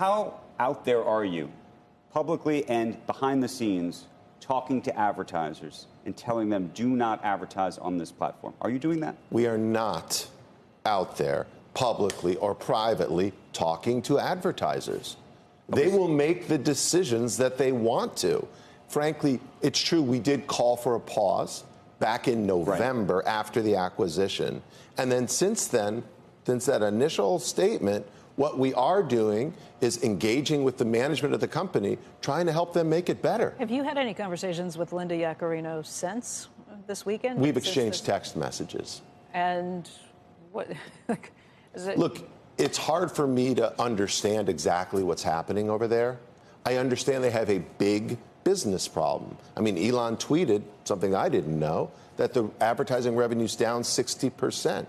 how out there are you, publicly and behind the scenes, talking to advertisers and telling them do not advertise on this platform? Are you doing that? We are not out there publicly or privately talking to advertisers. They will make the decisions that they want to. Frankly, it's true, we did call for a pause back in November right. after the acquisition. And then since then, since that initial statement, what we are doing is engaging with the management of the company, trying to help them make it better. Have you had any conversations with Linda Yaccarino since uh, this weekend? We've exchanged text messages. And what? it- Look, it's hard for me to understand exactly what's happening over there. I understand they have a big business problem. I mean, Elon tweeted something I didn't know that the advertising revenue's down 60%. Right.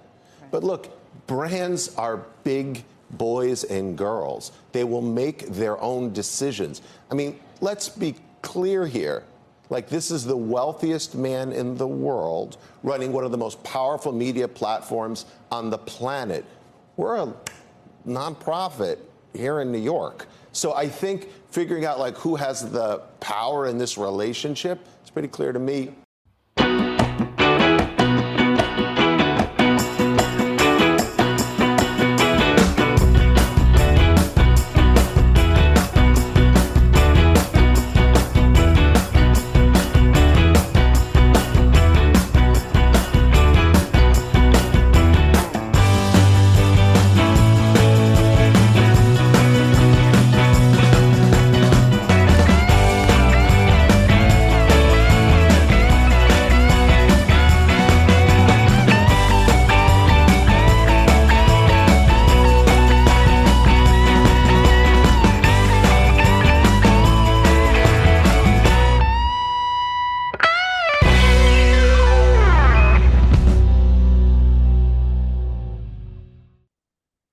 But look, brands are big boys and girls. They will make their own decisions. I mean, let's be clear here. Like, this is the wealthiest man in the world running one of the most powerful media platforms on the planet. We're a nonprofit here in New York. So I think figuring out like who has the power in this relationship, it's pretty clear to me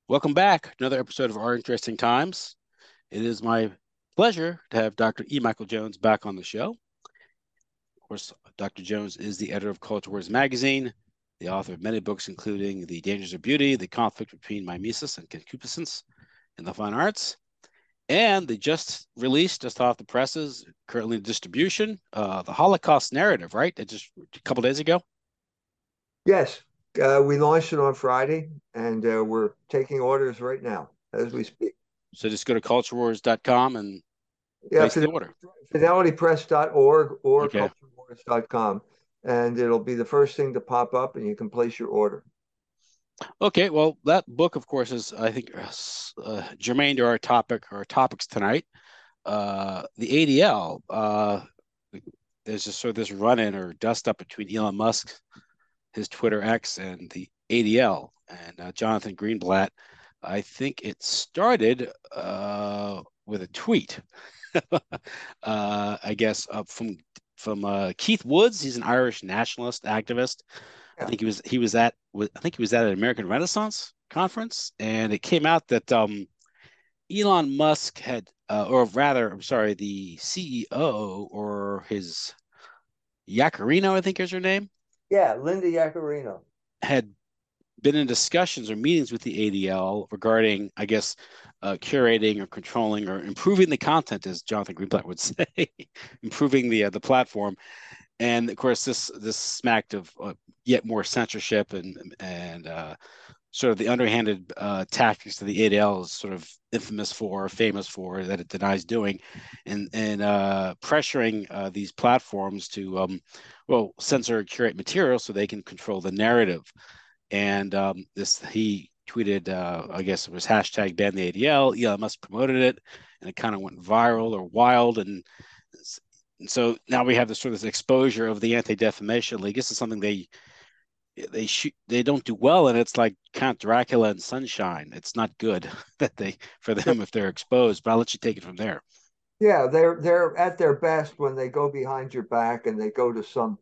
Welcome back. Another episode of Our Interesting Times. It is my pleasure to have Dr. E. Michael Jones back on the show. Of course, Dr. Jones is the editor of Culture Wars magazine, the author of many books, including The Dangers of Beauty, The Conflict Between Mimesis and Concupiscence in the Fine Arts, and the just released, just off the presses, currently in distribution, uh, The Holocaust Narrative, right? It just a couple days ago? Yes, uh, we launched it on Friday, and uh, we're taking orders right now as we speak. So just go to culturewars.com and yeah, place Fidel- the order. Fidelitypress.org or okay. culturewars.com, and it'll be the first thing to pop up, and you can place your order. Okay, well, that book, of course, is I think uh, germane to our topic, our topics tonight. Uh, the ADL, uh, there's just sort of this run-in or dust up between Elon Musk his Twitter X and the ADL and uh, Jonathan Greenblatt. I think it started uh, with a tweet, uh, I guess, uh, from from uh, Keith Woods. He's an Irish nationalist activist. Yeah. I think he was he was at I think he was at an American Renaissance conference, and it came out that um, Elon Musk had, or rather, I'm sorry, the CEO or his Yaccarino, I think is her name, yeah, Linda Yaccarino had been in discussions or meetings with the ADL regarding, I guess, uh, curating or controlling or improving the content, as Jonathan Greenblatt would say, improving the uh, the platform. And of course, this this smacked of uh, yet more censorship and and uh, sort of the underhanded uh, tactics that the ADL is sort of infamous for, famous for, that it denies doing, and and uh, pressuring uh, these platforms to um, well censor and curate material so they can control the narrative. And um, this he tweeted, uh, I guess it was hashtag ban the ADL. Elon Musk promoted it, and it kind of went viral or wild and. And so now we have this sort of this exposure of the Anti Defamation League. This is something they they shoot they don't do well and it's like count dracula and sunshine. It's not good that they for them if they're exposed but i'll let you take it from there. Yeah they're they're at their best when they go behind your back and they go to some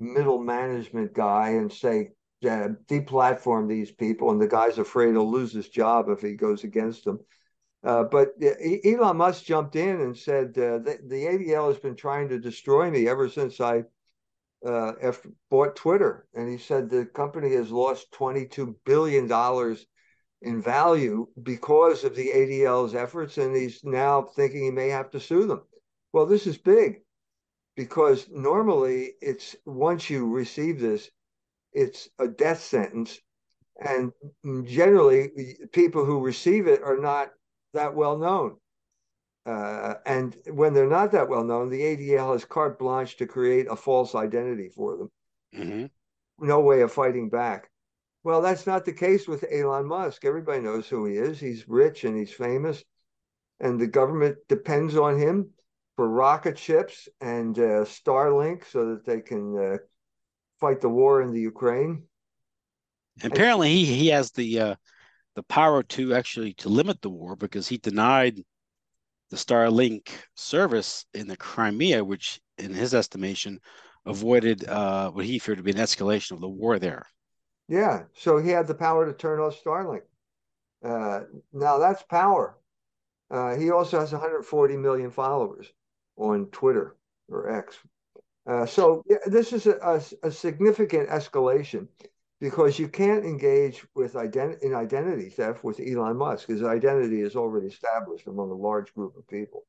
middle management guy and say deplatform these people and the guy's afraid he'll lose his job if he goes against them. Uh, but Elon Musk jumped in and said uh, the, the ADL has been trying to destroy me ever since I uh, bought Twitter, and he said the company has lost 22 billion dollars in value because of the ADL's efforts, and he's now thinking he may have to sue them. Well, this is big because normally it's once you receive this, it's a death sentence. And generally, people who receive it are not that well known. Uh, and when they're not that well known, the ADL has carte blanche to create a false identity for them. Mm-hmm. No way of fighting back. Well, that's not the case with Elon Musk. Everybody knows who he is. He's rich and he's famous, and the government depends on him for rocket ships and uh, Starlink so that they can uh, fight the war in the Ukraine. Apparently, he he has the uh, the power to actually to limit the war because he denied the Starlink service in the Crimea, which, in his estimation, avoided uh, what he feared to be an escalation of the war there. Yeah, so he had the power to turn off Starlink. Uh, now that's power. Uh, he also has 140 million followers on Twitter or X. Uh, so yeah, this is a, a, a, significant escalation because you can't engage with ident- in identity theft with Elon Musk. His identity is already established among a large group of people.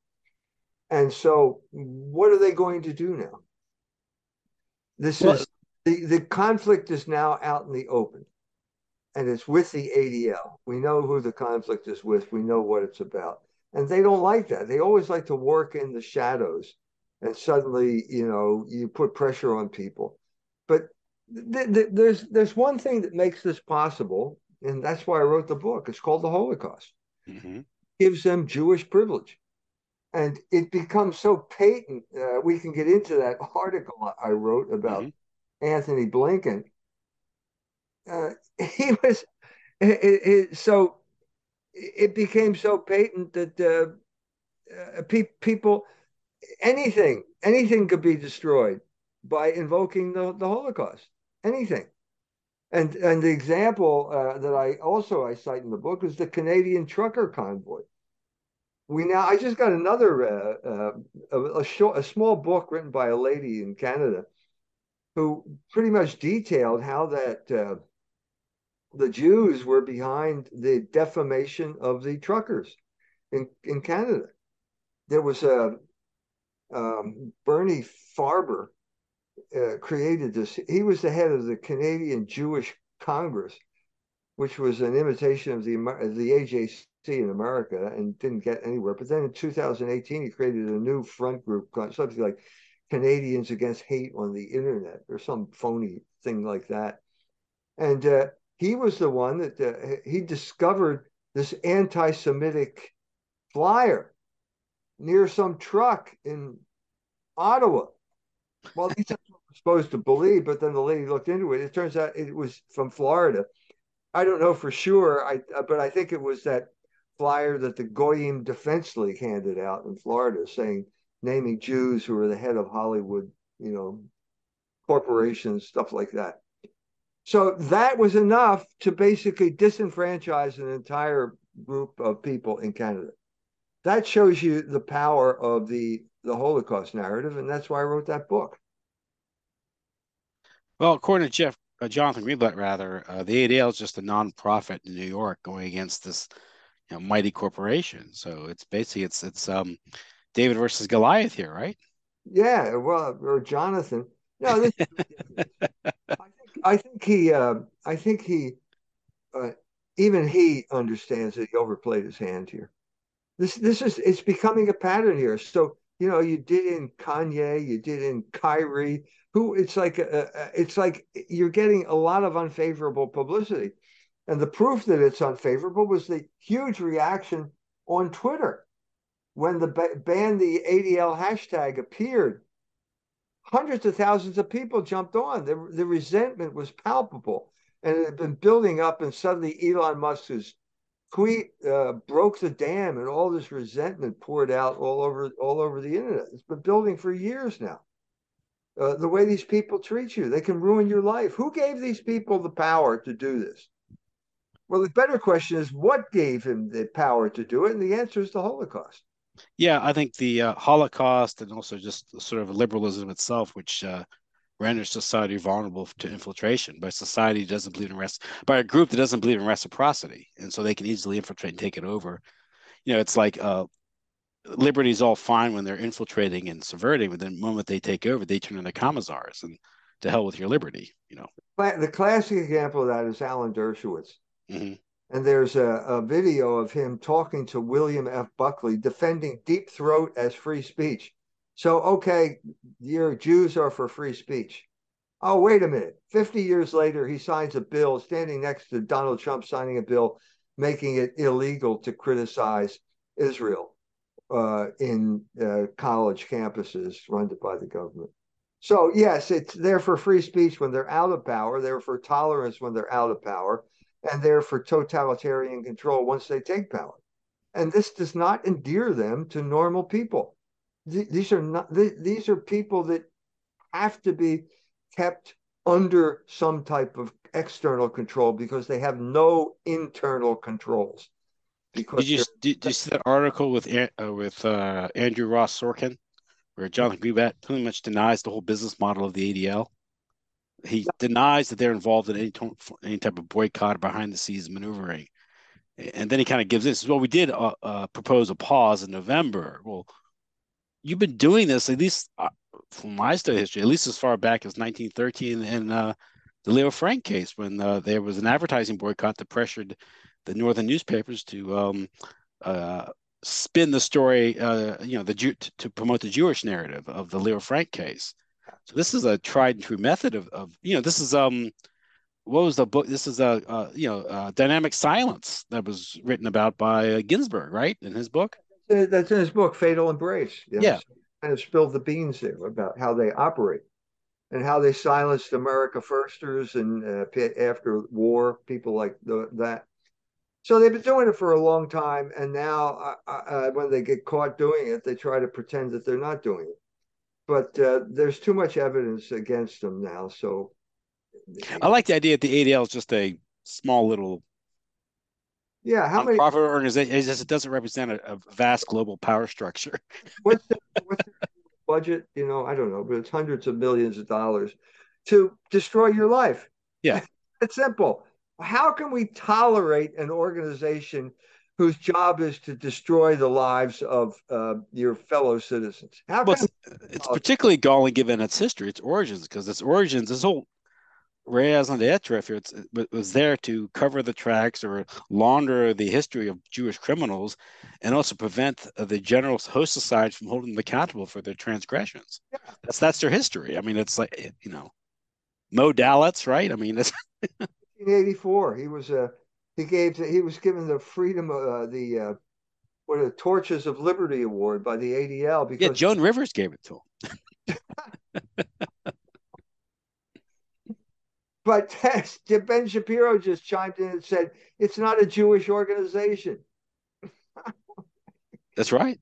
And so, what are they going to do now? This well, is the, the conflict is now out in the open and it's with the ADL. We know who the conflict is with, we know what it's about. And they don't like that. They always like to work in the shadows and suddenly, you know, you put pressure on people. But th- th- there's there's one thing that makes this possible, and that's why I wrote the book. It's called the Holocaust. Mm-hmm. Gives them Jewish privilege, and it becomes so patent. Uh, we can get into that article I wrote about mm-hmm. Antony Blinken. Uh, he was it, it, so it became so patent that uh, uh, pe- people anything anything could be destroyed by invoking the, the Holocaust. Anything. And and the example uh, that I also I cite in the book is the Canadian trucker convoy. We now I just got another uh, uh, a, short, a small book written by a lady in Canada who pretty much detailed how that uh, the Jews were behind the defamation of the truckers in, in Canada. There was a um, Bernie Farber uh, created this. He was the head of the Canadian Jewish Congress, which was an imitation of the the AJC in America and didn't get anywhere. But then in 2018, he created a new front group, something like Canadians Against Hate on the Internet or some phony thing like that. And uh, he was the one that uh, he discovered this anti-Semitic flyer near some truck in Ottawa. Well, these supposed to believe, but then the lady looked into it. It turns out it was from Florida. I don't know for sure, I uh, but I think it was that flyer that the Goyim Defense League handed out in Florida, saying naming Jews who were the head of Hollywood, you know, corporations, stuff like that. So that was enough to basically disenfranchise an entire group of people in Canada. That shows you the power of the the Holocaust narrative, and that's why I wrote that book. Well, according to Jeff uh, Jonathan Greenblatt, rather, uh, the ADL is just a nonprofit in New York going against this you know, mighty corporation. So it's basically it's it's um, David versus Goliath here, right? Yeah, well, or Jonathan. No, this, I think I think he uh, I think he uh, even he understands that he overplayed his hand here. This this is it's becoming a pattern here. So you know, you did in Kanye, you did in Kyrie, who it's like a, a, it's like you're getting a lot of unfavorable publicity. And the proof that it's unfavorable was the huge reaction on Twitter when the ban the ADL hashtag appeared. Hundreds of thousands of people jumped on. The, the resentment was palpable and it had been building up. And suddenly Elon Musk's tweet uh, broke the dam, and all this resentment poured out all over all over the internet. It's been building for years now. Uh, the way these people treat you, they can ruin your life. Who gave these people the power to do this? Well, the better question is what gave him the power to do it, and the answer is the Holocaust. Yeah, I think the uh, Holocaust and also just sort of liberalism itself, which uh, renders society vulnerable to infiltration by society doesn't believe in rest by a group that doesn't believe in reciprocity, and so they can easily infiltrate and take it over. You know, it's like uh, liberty's all fine when they're infiltrating and subverting, but the moment they take over, they turn into commissars and to hell with your liberty. You know, the classic example of that is Alan Dershowitz. Mm-hmm. And there's a, a, video of him talking to William F. Buckley, defending deep throat as free speech. So, okay, your Jews are for free speech. Oh, wait a minute. 50 years later, he signs a bill standing next to Donald Trump signing a bill making it illegal to criticize Israel uh, in uh, college campuses run by the government. So, yes, it's there for free speech when they're out of power, they're for tolerance when they're out of power, and they're for totalitarian control once they take power. And this does not endear them to normal people. These are not these are people that have to be kept under some type of external control because they have no internal controls. Because did you did, did you see that article with uh, with uh, Andrew Ross Sorkin, where Jonathan Greenblatt pretty much denies the whole business model of the ADL? he denies that they're involved in any, any type of boycott or behind the scenes maneuvering. And then he kind of gives this. Well, we did uh, uh, propose a pause in November. Well, you've been doing this at least uh, from my study history, at least as far back as 1913 in uh, the Leo Frank case, when uh, there was an advertising boycott that pressured the northern newspapers to um, uh, spin the story, you know, the Jew- to promote the Jewish narrative of the Leo Frank case. So this is a tried and true method of, of you know, this is um what was the book? This is a, a you know a dynamic silence that was written about by uh, Ginsberg, right, in his book. That's in his book, Fatal Embrace. You know, yeah, so kind of spilled the beans there about how they operate and how they silenced America firsters and uh, after war people like the, that. So they've been doing it for a long time, and now uh, uh, when they get caught doing it, they try to pretend that they're not doing it but uh, there's too much evidence against them now. So I like the idea that the ADL is just a small little yeah how many profit organization it doesn't represent a, a, vast global power structure. What's the, what's the budget you know i don't know but it's hundreds of millions of dollars to destroy your life. Yeah. It's simple. How can we tolerate an organization whose job is to destroy the lives of uh, your fellow citizens. How well, it's, it's particularly galling given its history, its origins, because its origins, this whole raison d'etre, if it was there to cover the tracks or launder the history of Jewish criminals, and also prevent the general host society from holding them accountable for their transgressions. Yeah. That's that's their history. I mean, it's like you know, Moe Dalitz, right? I mean, it's. 1984, he was a he gave he was given the freedom uh, the uh, what a Torches of Liberty award by the ADL because yeah, Joan Rivers gave it to him. but Ben Shapiro just chimed in and said it's not a Jewish organization. That's right.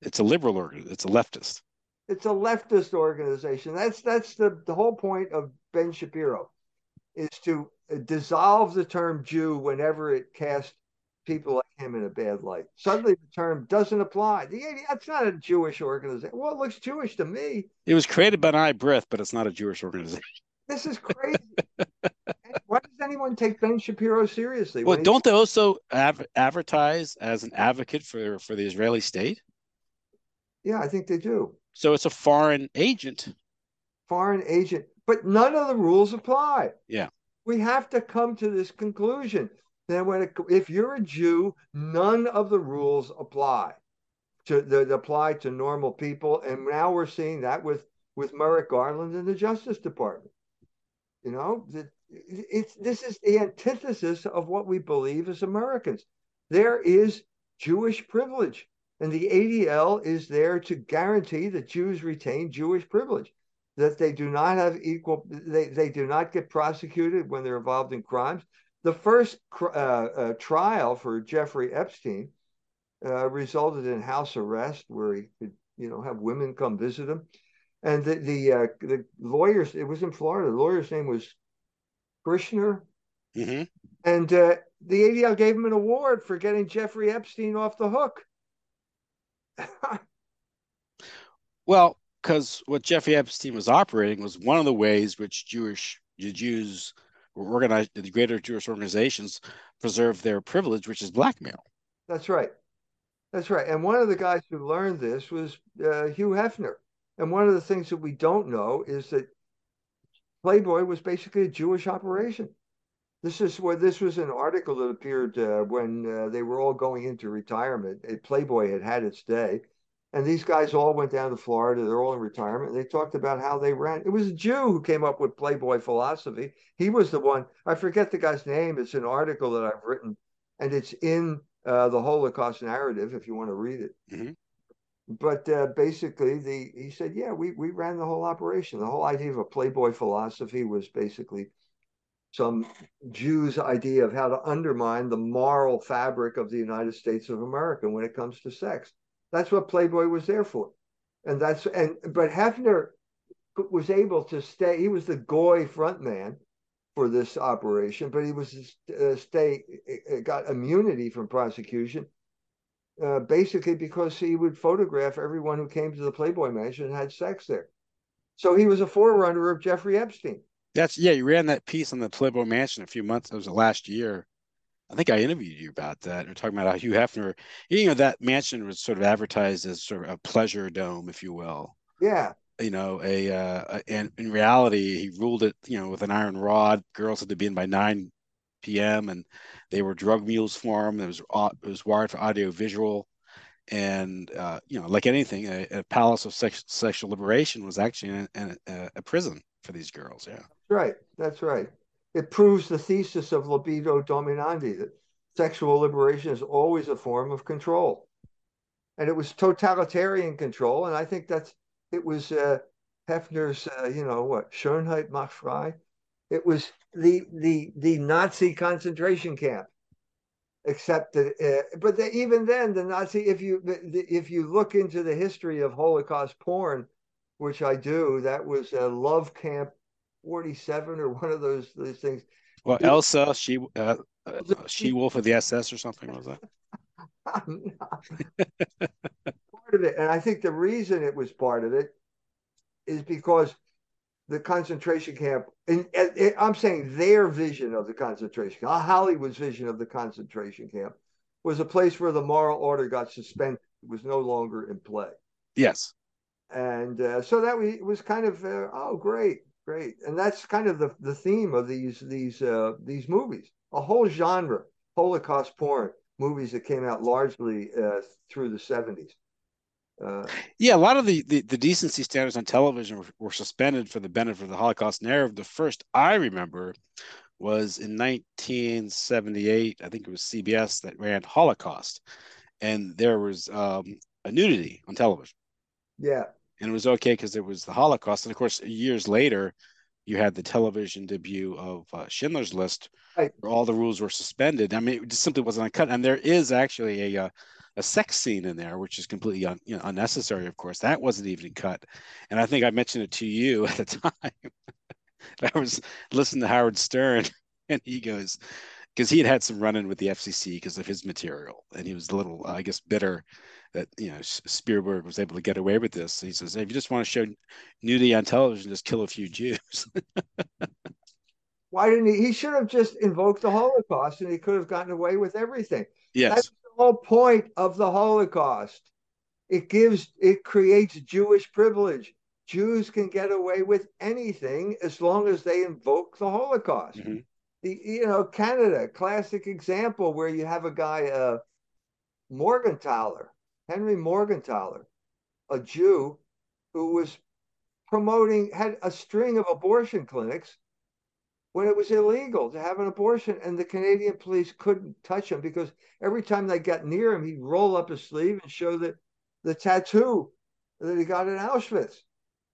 It's a liberal organization. It's a leftist. It's a leftist organization. That's that's the, the whole point of Ben Shapiro is to dissolve the term Jew whenever it casts people like him in a bad light. Suddenly the term doesn't apply. The, that's not a Jewish organization. Well, it looks Jewish to me. It was created by B'nai B'rith, but it's not a Jewish organization. This is crazy. Why does anyone take Ben Shapiro seriously? Well, don't they also av- advertise as an advocate for, for the Israeli state? Yeah, I think they do. So it's a foreign agent. Foreign agent, but none of the rules apply. Yeah we have to come to this conclusion that when it, if you're a Jew, none of the rules apply to that apply to normal people. And now we're seeing that with with Merrick Garland in the Justice Department. You know, it's this is the antithesis of what we believe as Americans. There is Jewish privilege, and the ADL is there to guarantee that Jews retain Jewish privilege that they do not have equal, they, they do not get prosecuted when they're involved in crimes. The first uh, uh, trial for Jeffrey Epstein uh, resulted in house arrest, where he could, you know, have women come visit him. And the the, uh, the lawyers, it was in Florida. The lawyer's name was Krischer, mm-hmm. and uh, the ADL gave him an award for getting Jeffrey Epstein off the hook. well, because what Jeffrey Epstein was operating was one of the ways which Jewish the Jews were organized, the greater Jewish organizations preserve their privilege, which is blackmail. That's right. That's right. And one of the guys who learned this was uh, Hugh Hefner. And one of the things that we don't know is that Playboy was basically a Jewish operation. This is where this was an article that appeared uh, when uh, they were all going into retirement. Playboy had had its day, and these guys all went down to Florida. They're all in retirement. They talked about how they ran. It was a Jew who came up with Playboy philosophy. He was the one. I forget the guy's name. It's an article that I've written, and it's in uh, the Holocaust narrative. If you want to read it. Mm-hmm but uh, basically the he said yeah we we ran the whole operation the whole idea of a playboy philosophy was basically some Jews' idea of how to undermine the moral fabric of the United States of America when it comes to sex. That's what Playboy was there for, and that's and but Hefner was able to stay. He was the Goy frontman for this operation, but he was uh, stay got immunity from prosecution. Uh, basically, because he would photograph everyone who came to the Playboy Mansion and had sex there. So he was a forerunner of Jeffrey Epstein. That's yeah. You ran that piece on the Playboy Mansion a few months. It was the last year. I think I interviewed you about that. We're talking about how Hugh Hefner, you know, that mansion was sort of advertised as sort of a pleasure dome, if you will. Yeah. You know, a uh, and in reality, he ruled it, you know, with an iron rod. Girls had to be in by nine p.m. and they were drug mules for him. It was it was wired for audio visual, and uh, you know, like anything, a, a palace of sex, sexual liberation was actually a, a prison for these girls. Yeah. Right. That's right. It proves the thesis of libido dominandi that sexual liberation is always a form of control. And it was totalitarian control. And I think that's, it was uh, Hefner's, uh, you know, what, Schönheit macht frei. It was the, the, the Nazi concentration camp. Except that, uh, but the, even then, the Nazi, if you the, if you look into the history of Holocaust porn, which I do, that was a love camp 47 or one of those those things. Well, Ilsa, she uh, uh, she wolf of the SS or something was that? part of it, and I think the reason it was part of it is because the concentration camp, and, and, and I'm saying their vision of the concentration camp, Hollywood's vision of the concentration camp, was a place where the moral order got suspended, it was no longer in play. Yes. And uh, so that was, was kind of, uh, oh, great great, and that's kind of the the theme of these these uh, these movies. A whole genre, Holocaust porn movies that came out largely uh, through the seventies. Uh, yeah, a lot of the, the, the decency standards on television were, were, suspended for the benefit of the Holocaust narrative. The first I remember was in 1978. I think it was CBS that ran Holocaust, and there was um, a nudity on television. Yeah, and it was okay because it was the Holocaust. And of course, years later, you had the television debut of uh, Schindler's List, right. where all the rules were suspended. I mean, it just simply wasn't cut. And there is actually a uh, a sex scene in there, which is completely un, you know, unnecessary. Of course, that wasn't even cut. And I think I mentioned it to you at the time. I was listening to Howard Stern, and he goes, because he had had some run in with the FCC because of his material, and he was a little, I guess, bitter that you know Spielberg was able to get away with this. He says, if you just want to show nudity on television, just kill a few Jews. Why didn't he? He should have just invoked the Holocaust, and he could have gotten away with everything. Yes, that's whole point of the Holocaust. It gives, it creates Jewish privilege. Jews can get away with anything as long as they invoke the Holocaust. Mm-hmm. The, you know, Canada, classic example where you have a guy, uh, Morgentaler, Henry Morgentaler, a Jew who was promoting, had a string of abortion clinics when it was illegal to have an abortion. And the Canadian police couldn't touch him because every time they got near him, he'd roll up his sleeve and show the, the tattoo that he got in Auschwitz.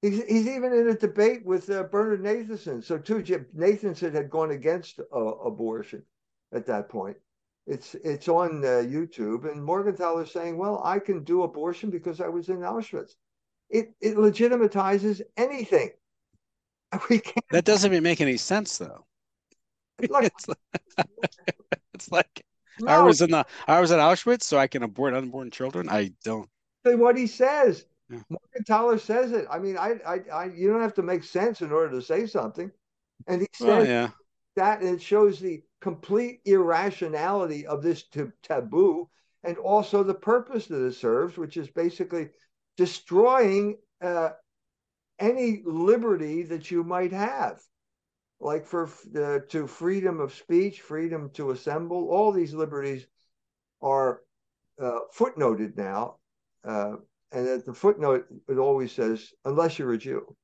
He's, he's even in a debate with uh, Bernard Nathanson. So, too, Nathanson had gone against uh, abortion at that point. It's it's on uh, YouTube, and Morgentaler is saying, "Well, I can do abortion because I was in Auschwitz." It it legitimizes anything. We can't. That doesn't even make any sense, though. Look, it's, like, it's like no. I was in the I was at Auschwitz, so I can abort unborn children. I don't. Say what he says, Yeah. Morgentaler says it. I mean, I, I, I, you don't have to make sense in order to say something. And he says well, yeah. that, and it shows the complete irrationality of this t- taboo and also the purpose that it serves, which is basically destroying uh, any liberty that you might have, like for uh, to freedom of speech, freedom to assemble. All these liberties are uh, footnoted now, uh, and at the footnote it always says, "Unless you're a Jew."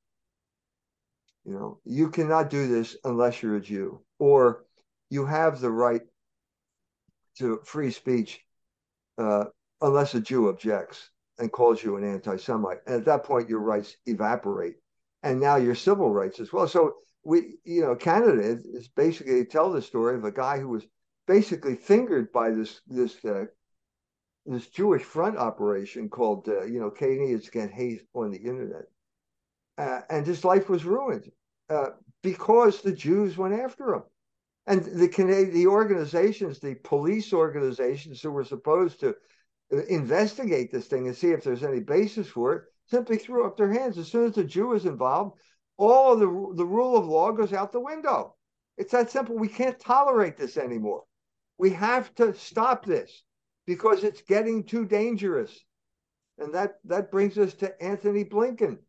You know, you cannot do this unless you're a Jew, or you have the right to free speech uh, unless a Jew objects and calls you an anti-Semite. And at that point, your rights evaporate, and now your civil rights as well. So we, you know, Canada is basically tell the story of a guy who was basically fingered by this this uh, this Jewish front operation called, uh, you know, Canadians Against Hate on the internet, uh, and his life was ruined uh, because the Jews went after him and the Canadian, the organizations, the police organizations who were supposed to investigate this thing and see if there's any basis for it, simply threw up their hands. As soon as the Jew is involved, all of the the rule of law goes out the window. It's that simple. We can't tolerate this anymore. We have to stop this because it's getting too dangerous. And that that brings us to Anthony Blinken.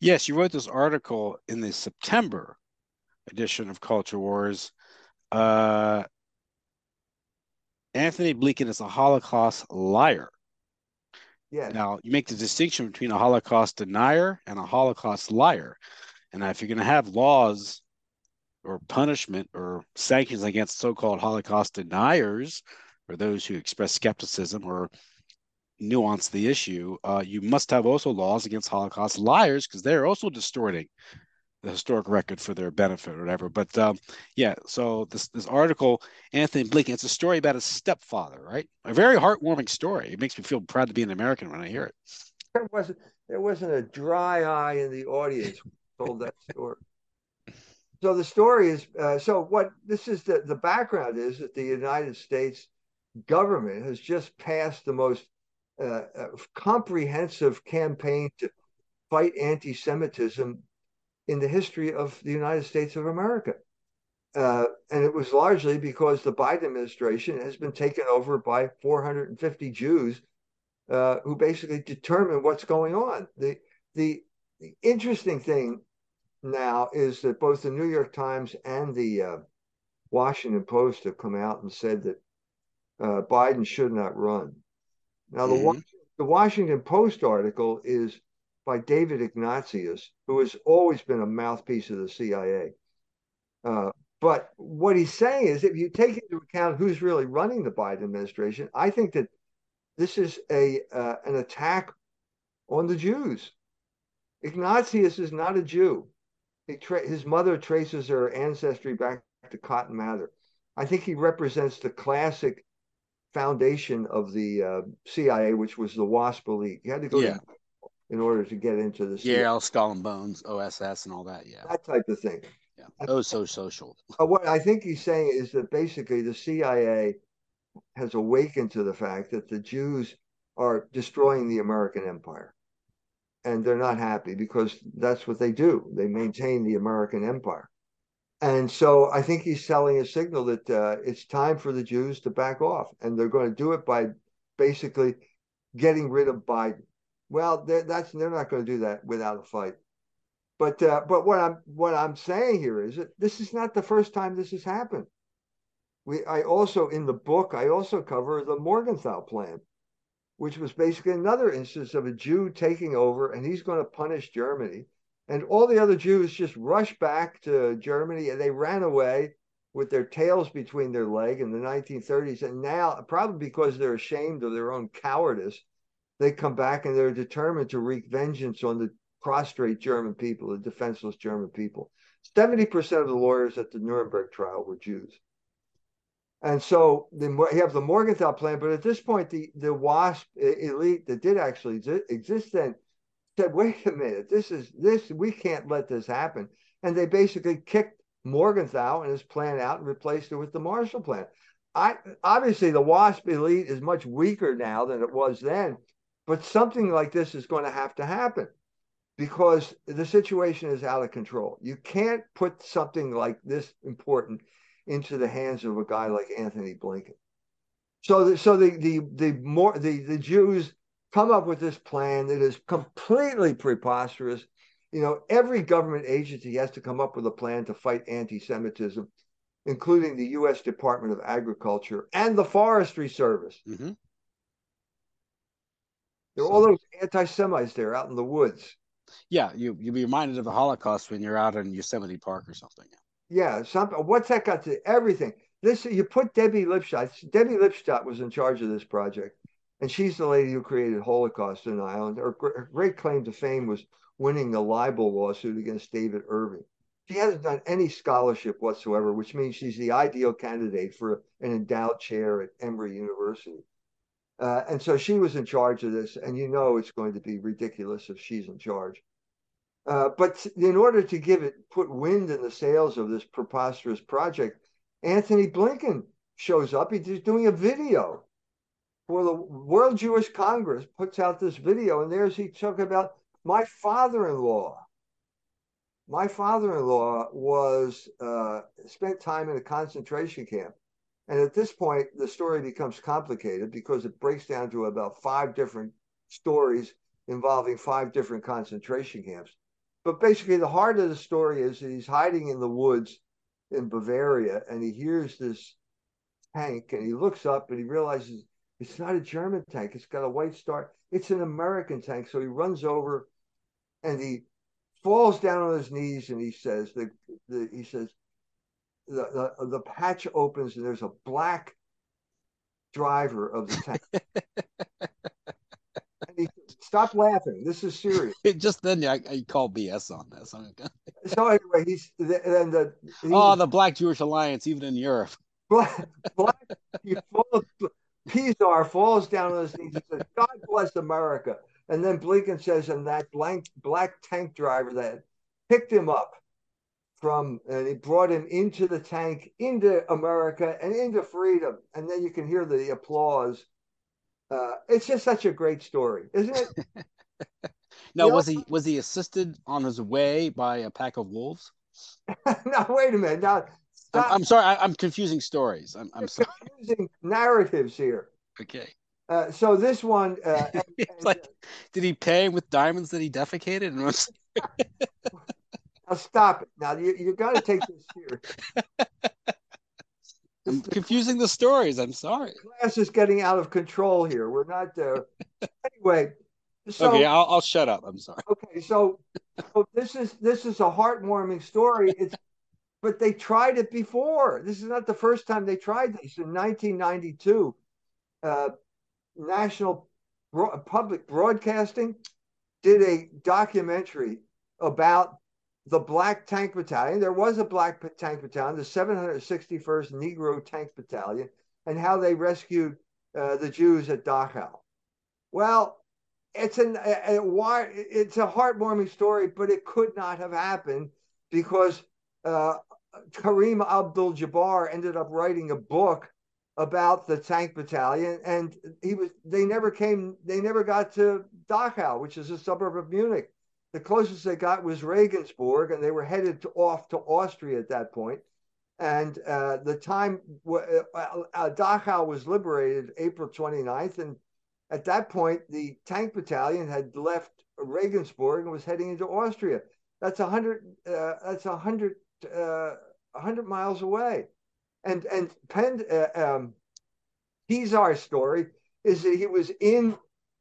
Yes, you wrote this article in the September edition of Culture Wars uh, Antony Blinken is a Holocaust liar. Yeah. Now you make the distinction between a Holocaust denier and a Holocaust liar, and if you're going to have laws or punishment or sanctions against so-called Holocaust deniers or those who express skepticism or nuance the issue, uh, you must have also laws against Holocaust liars because they're also distorting the historic record for their benefit or whatever. But um, yeah, so this this article, Anthony Blinken, it's a story about his stepfather, right? A very heartwarming story. It makes me feel proud to be an American when I hear it. There wasn't there wasn't a dry eye in the audience told that story. So the story is uh, so what this is the the background is that the United States government has just passed the most uh, uh, comprehensive campaign to fight anti-Semitism in the history of the United States of America. Uh, and it was largely because the Biden administration has been taken over by 450 Jews uh, who basically determine what's going on. The, the, the interesting thing now is that both the New York Times and the uh, Washington Post have come out and said that uh, Biden should not run. Now, the, mm-hmm. the Washington Post article is by David Ignatius, who has always been a mouthpiece of the CIA. Uh, but what he's saying is, if you take into account who's really running the Biden administration, I think that this is a uh, an attack on the Jews. Ignatius is not a Jew. Tra- his mother traces her ancestry back to Cotton Mather. I think he represents the classic foundation of the uh, CIA, which was the WASP elite. Had to go yeah. to in order to get into the Yale, Skull and Bones, OSS, and all that. Yeah, that type of thing. Yeah, oh, so social. Uh, what I think he's saying is that basically the CIA has awakened to the fact that the Jews are destroying the American empire. And they're not happy because that's what they do. They maintain the American empire. And so I think he's selling a signal that uh, it's time for the Jews to back off. And they're going to do it by basically getting rid of Biden. Well, they're, that's they're not going to do that without a fight. But uh, but what I'm what I'm saying here is that this is not the first time this has happened. We I also in the book I also cover the Morgenthau plan, which was basically another instance of a Jew taking over, and he's going to punish Germany. And all the other Jews just rushed back to Germany and they ran away with their tails between their leg in the 1930s. And now, probably because they're ashamed of their own cowardice, they come back and they're determined to wreak vengeance on the prostrate German people, the defenseless German people. 70% of the lawyers at the Nuremberg trial were Jews. And so the, you have the Morgenthau plan, but at this point, the, the WASP elite that did actually exist then said, wait a minute, this is this, we can't let this happen. And they basically kicked Morgenthau and his plan out and replaced it with the Marshall Plan. I obviously the WASP elite is much weaker now than it was then, But something like this is going to have to happen because the situation is out of control. You can't put something like this important into the hands of a guy like Anthony Blinken. So, the, so the the the more the the Jews come up with this plan that is completely preposterous. You know, every government agency has to come up with a plan to fight anti-Semitism, including the U.S. Department of Agriculture and the Forestry Service. Mm-hmm. There are all those anti-Semites there out in the woods. Yeah, you you'll be reminded of the Holocaust when you're out in Yosemite Park or something. Yeah, some, what's that got to everything? This you put Debbie Lipstadt. Debbie Lipstadt was in charge of this project, and she's the lady who created Holocaust denial. And her, her great claim to fame was winning the libel lawsuit against David Irving. She hasn't done any scholarship whatsoever, which means she's the ideal candidate for an endowed chair at Emory University. Uh, and so she was in charge of this, and you know it's going to be ridiculous if she's in charge. Uh, but in order to give it, put wind in the sails of this preposterous project, Anthony Blinken shows up. He's doing a video for the World Jewish Congress, puts out this video, and there's he talking about my father-in-law. My father-in-law was uh, spent time in a concentration camp and at this point, the story becomes complicated because it breaks down to about five different stories involving five different concentration camps. But basically, the heart of the story is that he's hiding in the woods in Bavaria and he hears this tank and he looks up and he realizes it's not a German tank, it's got a white star, it's an American tank. So he runs over and he falls down on his knees and he says, the, the, he says, the, the, the patch opens and there's a black driver of the tank. he, Stop laughing. This is serious. Just then, I, I call BS on this. so anyway, he's and the he, oh the Black Jewish Alliance, even in Europe. Black, black he falls, Pisar falls down on his knees and says, "God bless America." And then Blinken says, "And that blank black tank driver that picked him up from and he brought him into the tank into america and into freedom. And then you can hear the applause. Uh, it's just such a great story isn't it? Now was he was he assisted on his way by a pack of wolves? Now wait a minute. Now I'm, I'm, sorry I, am confusing stories. I'm, I'm sorry. confusing narratives here. Okay. Uh, so this one uh, and, like did he pay with diamonds that he defecated Now stop it. Now you you got to take this here. I'm confusing the stories. I'm sorry. Class is getting out of control here. We're not there. anyway. So, okay, I'll, I'll shut up. I'm sorry. Okay, so, so this is this is a heartwarming story. It's but they tried it before. This is not the first time they tried this. In 1992, uh, National Bro- Public Broadcasting did a documentary about the Black Tank Battalion. There was a Black Tank Battalion, the 761st Negro Tank Battalion, and how they rescued uh, the Jews at Dachau. Well, it's an a, a, it's a heartwarming story, but it could not have happened because uh, Kareem Abdul-Jabbar ended up writing a book about the tank battalion, and he was they never came they never got to Dachau, which is a suburb of Munich. The closest they got was Regensburg, and they were headed to, off to Austria at that point. And uh, the time uh, uh, Dachau was liberated April 29th, and at that point, the tank battalion had left Regensburg and was heading into Austria. That's a hundred. Uh, that's a hundred. Uh, hundred miles away. And and Penn uh, um, Pisar's story is that he was in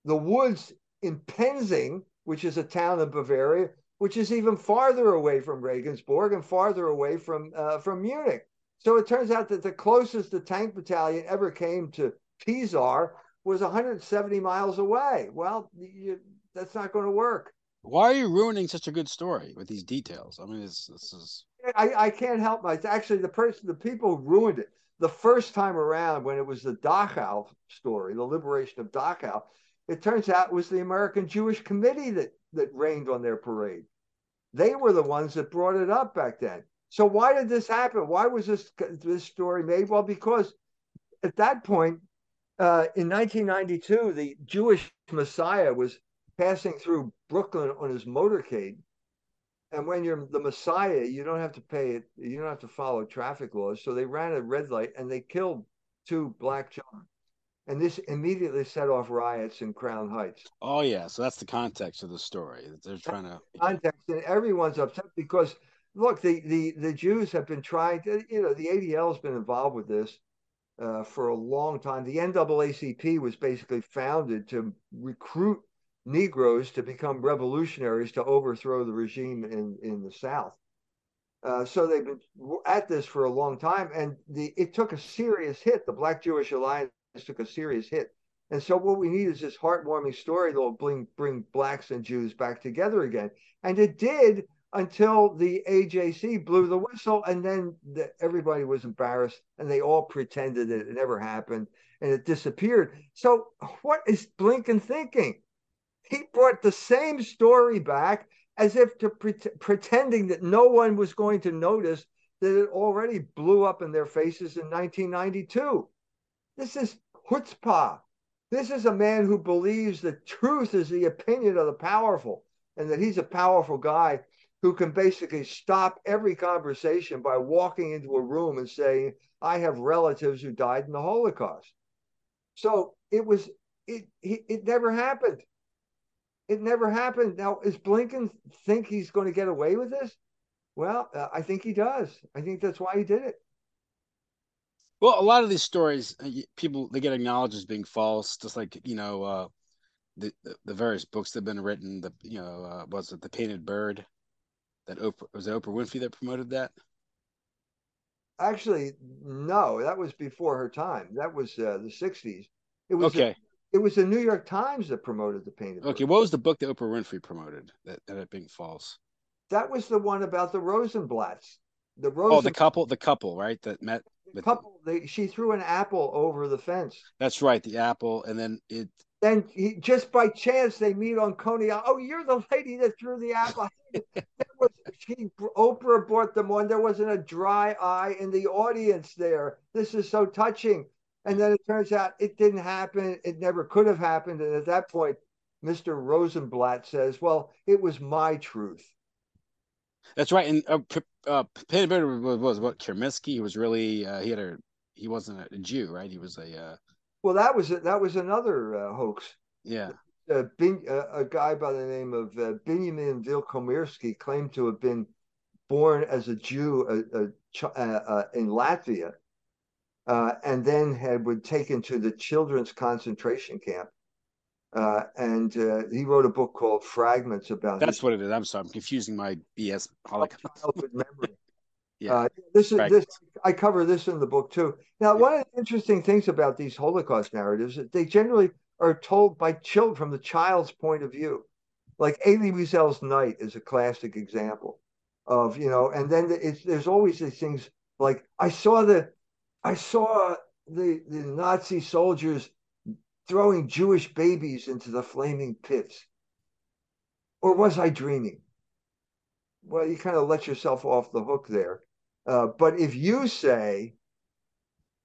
the woods in Penzing which is a town in Bavaria, which is even farther away from Regensburg and farther away from uh, from Munich. So it turns out that the closest the tank battalion ever came to Pisar was 170 miles away. Well, you, that's not going to work. Why are you ruining such a good story with these details? I mean, this, this is. I, I can't help myself. Actually, the person, the people who ruined it the first time around when it was the Dachau story, the liberation of Dachau, it turns out it was the American Jewish Committee that, that rained on their parade. They were the ones that brought it up back then. So why did this happen? Why was this this story made? Well, because at that point, Uh, in 1992, the Jewish Messiah was passing through Brooklyn on his motorcade. And when you're the Messiah, you don't have to pay it. You don't have to follow traffic laws. So they ran a red light and they killed two black children. And this immediately set off riots in Crown Heights. Oh yeah, so that's the context of the story. They're trying to context, and everyone's upset because look, the the the Jews have been trying to, you know, the ADL has been involved with this uh, for a long time. The NAACP was basically founded to recruit Negroes to become revolutionaries to overthrow the regime in in the South. Uh, so they've been at this for a long time, and the it took a serious hit. The Black Jewish Alliance took a serious hit. And so what we need is this heartwarming story that will bring bring blacks and Jews back together again. And it did until the AJC blew the whistle, and then the, everybody was embarrassed, and they all pretended that it never happened, and it disappeared. So what is Blinken thinking? He brought the same story back as if to pre- pretending that no one was going to notice that it already blew up in their faces in 1992. This is chutzpah. This is a man who believes that truth is the opinion of the powerful and that he's a powerful guy who can basically stop every conversation by walking into a room and saying, I have relatives who died in the Holocaust. So it was, it, it never happened. It never happened. Now, is Blinken think he's going to get away with this? Well, uh, I think he does. I think that's why he did it. Well, a lot of these stories, uh, people they get acknowledged as being false, just like you know uh, the, the various books that have been written. The you know uh, was it the Painted Bird? That Oprah was it Oprah Winfrey that promoted that? Actually, no, that was before her time. That was uh, the '60s. It was okay. It was the New York Times that promoted the Painted. Okay, Bird. what was the book that Oprah Winfrey promoted that ended up being false? That was the one about the Rosenblatts. The Rosen- oh, the couple, the couple, right? That met the couple they, she threw an apple over the fence. That's right the apple and then it then he, just by chance they meet on coney oh you're the lady that threw the apple. Was, she, oprah brought them on. There wasn't a dry eye in the audience there. This is so touching. And then it turns out it didn't happen. It never could have happened. And at that point mr rosenblatt says well it was my truth that's right. And uh, uh, was, was what Kermisky. He was really uh, he had a he wasn't a Jew, right? He was a. Uh... Well, that was that was another uh, hoax. Yeah. Uh, Bin, uh, a guy by the name of uh, Benjamin Vilkomirski claimed to have been born as a Jew uh, in Latvia, and then had been taken to the children's concentration camp uh, and uh, he wrote a book called Fragments about. That's his, what it is. I'm sorry, I'm confusing my BS childhood memory. yeah, uh, this is this. I cover this in the book too. Now, yeah. one of the interesting things about these Holocaust narratives is they generally are told by children from the child's point of view. Like Elie Wiesel's Night is a classic example of you know, and then it's there's always these things like I saw the, I saw the the Nazi soldiers throwing Jewish babies into the flaming pits? Or was I dreaming? Well, you kind of let yourself off the hook there. Uh, but if you say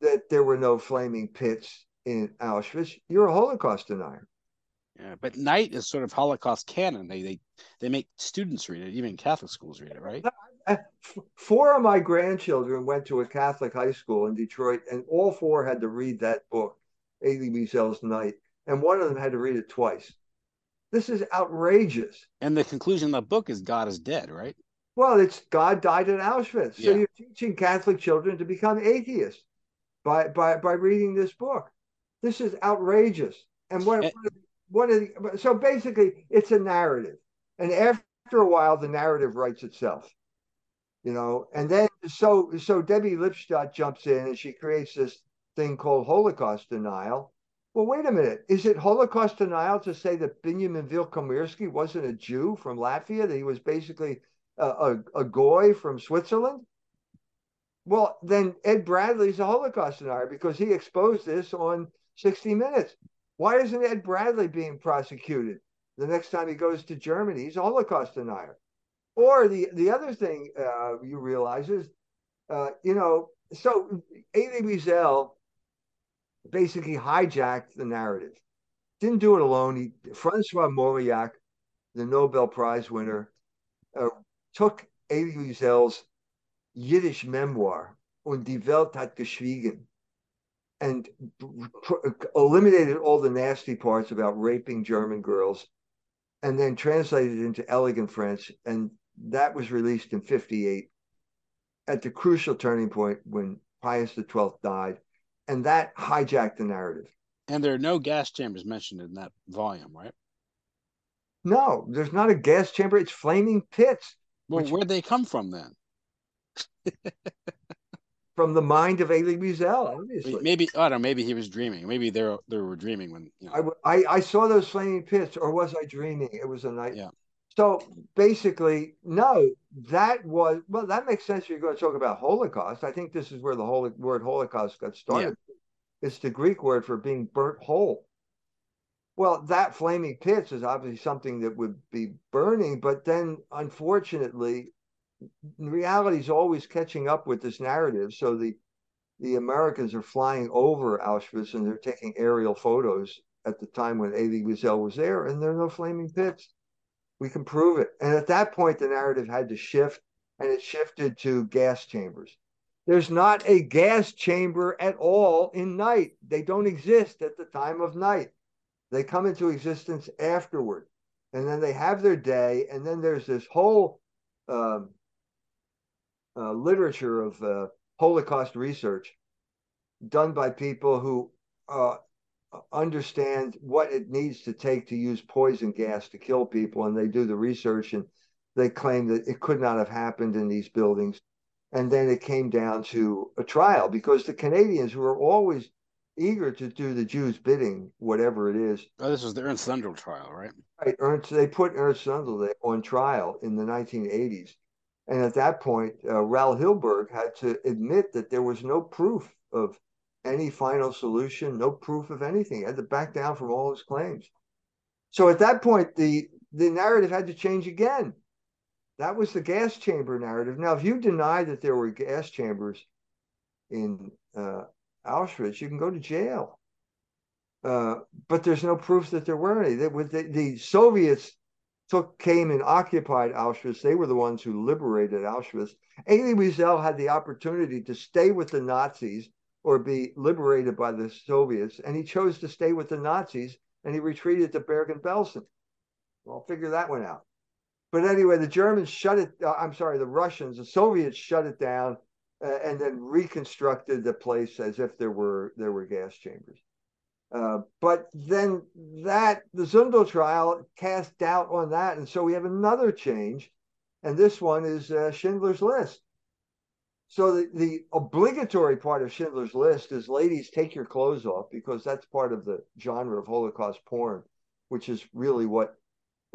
that there were no flaming pits in Auschwitz, you're a Holocaust denier. Yeah, but Night is sort of Holocaust canon. They they they make students read it, even Catholic schools read it, right? Four of my grandchildren went to a Catholic high school in Detroit, and all four had to read that book. Elie Wiesel's Night, and one of them had to read it twice. This is outrageous. And the conclusion of the book is God is dead, right? Well, it's God died in Auschwitz. So you're teaching Catholic children to become atheists by by by reading this book. This is outrageous. And one, and, one of the so basically it's a narrative. And after a while the narrative writes itself. You know, and then so so Debbie Lipstadt jumps in and she creates this thing called Holocaust denial. Well, wait a minute. Is it Holocaust denial to say that Benjamin Vilkomirsky wasn't a Jew from Latvia, that he was basically a, a, a goy from Switzerland? Well, then Ed Bradley's a Holocaust denier because he exposed this on 60 Minutes. Why isn't Ed Bradley being prosecuted the next time he goes to Germany? He's a Holocaust denier. Or the, the other thing uh, you realize is, uh, you know, so Elie Wiesel basically hijacked the narrative. Didn't do it alone. He, Francois Mauriac, the Nobel Prize winner, uh, took Elie Wiesel's Yiddish memoir, Und die Welt hat geschwiegen, and eliminated all the nasty parts about raping German girls, and then translated it into elegant French. And that was released in 58 at the crucial turning point when Pius XII died. And that hijacked the narrative. And there are no gas chambers mentioned in that volume, right? No, there's not a gas chamber. It's flaming pits. Well, which, where'd they come from then? from the mind of Elie Wiesel, obviously. Maybe I don't know. Maybe he was dreaming. Maybe they they were dreaming when. You know. I, I, I saw those flaming pits, or was I dreaming? It was a night. Yeah. So basically, no, that was well. That makes sense. You're going to talk about Holocaust. I think this is where the whole word Holocaust got started. Yeah. It's the Greek word for being burnt whole. Well, that flaming pits is obviously something that would be burning, but then unfortunately, reality is always catching up with this narrative. So the the Americans are flying over Auschwitz and they're taking aerial photos at the time when Elie Wiesel was there, and there are no flaming pits. We can prove it. And at that point, the narrative had to shift, and it shifted to gas chambers. There's not a gas chamber at all in night. They don't exist at the time of night. They come into existence afterward, and then they have their day, and then there's this whole um, uh, literature of uh, Holocaust research done by people who uh, understand what it needs to take to use poison gas to kill people, and they do the research and they claim that it could not have happened in these buildings. And then it came down to a trial because the Canadians who are always eager to do the Jews' bidding, whatever it is. Oh, this was the Ernst Zundel trial, right? Right. Ernst, they put Ernst Zundel on trial in the 1980s. And at that point, uh, Raoul Hilberg had to admit that there was no proof of any final solution, no proof of anything. He had to back down from all his claims. So at that point, the, the narrative had to change again. That was the gas chamber narrative. Now, if you deny that there were gas chambers in uh, Auschwitz, you can go to jail. Uh, but there's no proof that there were any. That with the, the, Soviets took came and occupied Auschwitz. They were the ones who liberated Auschwitz. Elie Wiesel had the opportunity to stay with the Nazis or be liberated by the Soviets, and he chose to stay with the Nazis and he retreated to Bergen-Belsen. Well, figure that one out. But anyway, the Germans shut it. Uh, I'm sorry, the Russians, the Soviets shut it down uh, and then reconstructed the place as if there were there were gas chambers. Uh, but then that the Zundel trial cast doubt on that, and so we have another change, and this one is uh, Schindler's List. So the, the obligatory part of Schindler's List is ladies take your clothes off because that's part of the genre of Holocaust porn, which is really what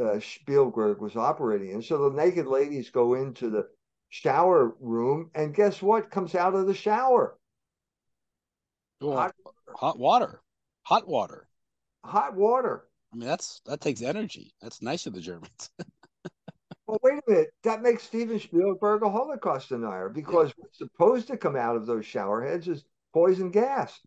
uh, Spielberg was operating in. So the naked ladies go into the shower room, and guess what comes out of the shower? Well, hot, hot water, hot water, hot water. I mean, that's that takes energy. That's nice of the Germans. well, wait a minute. That makes Steven Spielberg a Holocaust denier because yeah. what's supposed to come out of those shower heads is poison gas.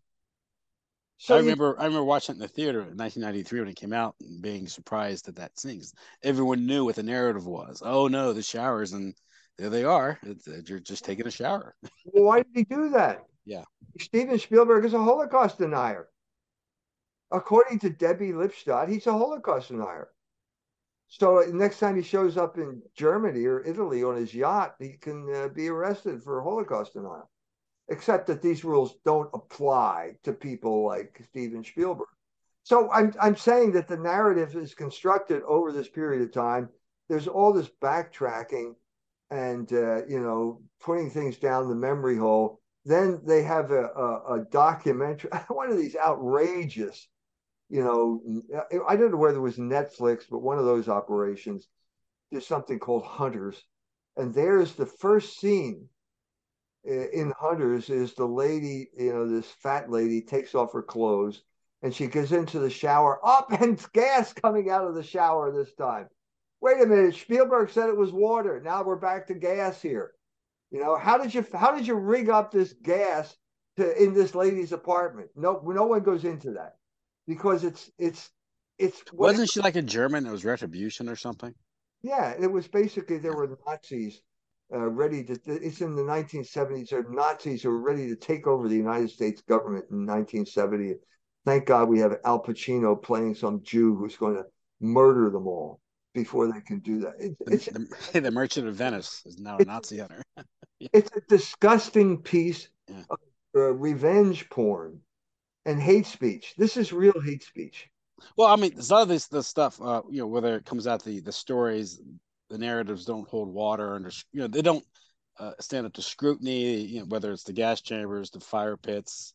So I remember, you, I remember watching it in the theater in 1993 when it came out, and being surprised at that scene. Everyone knew what the narrative was. Oh no, the showers and there they are. It's, uh, you're just taking a shower. well, why did he do that? Yeah. Steven Spielberg is a Holocaust denier. According to Debbie Lipstadt, he's a Holocaust denier. So next time he shows up in Germany or Italy on his yacht, he can uh, be arrested for Holocaust denial. Except that these rules don't apply to people like Steven Spielberg. So I'm I'm saying that the narrative is constructed over this period of time. There's all this backtracking and uh, you know putting things down the memory hole. Then they have a, a, a documentary, one of these outrageous, you know, uh, I don't know whether it was Netflix, but one of those operations. There's something called Hunters, and there's the first scene in Hunters is the lady, you know, this fat lady takes off her clothes and she goes into the shower, up and gas coming out of the shower this time wait a minute, Spielberg said it was water. Now we're back to gas here. You know, how did you how did you rig up this gas to in this lady's apartment. No, no one goes into that because it's it's it's wasn't she like a German? It was retribution or something. Yeah, it was basically there were Nazis uh, ready to. It's in the 1970s. There are Nazis who were ready to take over the United States government in 1970. Thank God we have Al Pacino playing some Jew who's going to murder them all before they can do that. It, the, the, the, Merchant of Venice is now a Nazi hunter. yeah. It's a disgusting piece yeah. of uh, revenge porn and hate speech. This is real hate speech. Well, I mean, a lot of this the stuff, uh, you know, whether it comes out the the stories, the narratives don't hold water under, you know, they don't uh, stand up to scrutiny. You know, whether it's the gas chambers, the fire pits,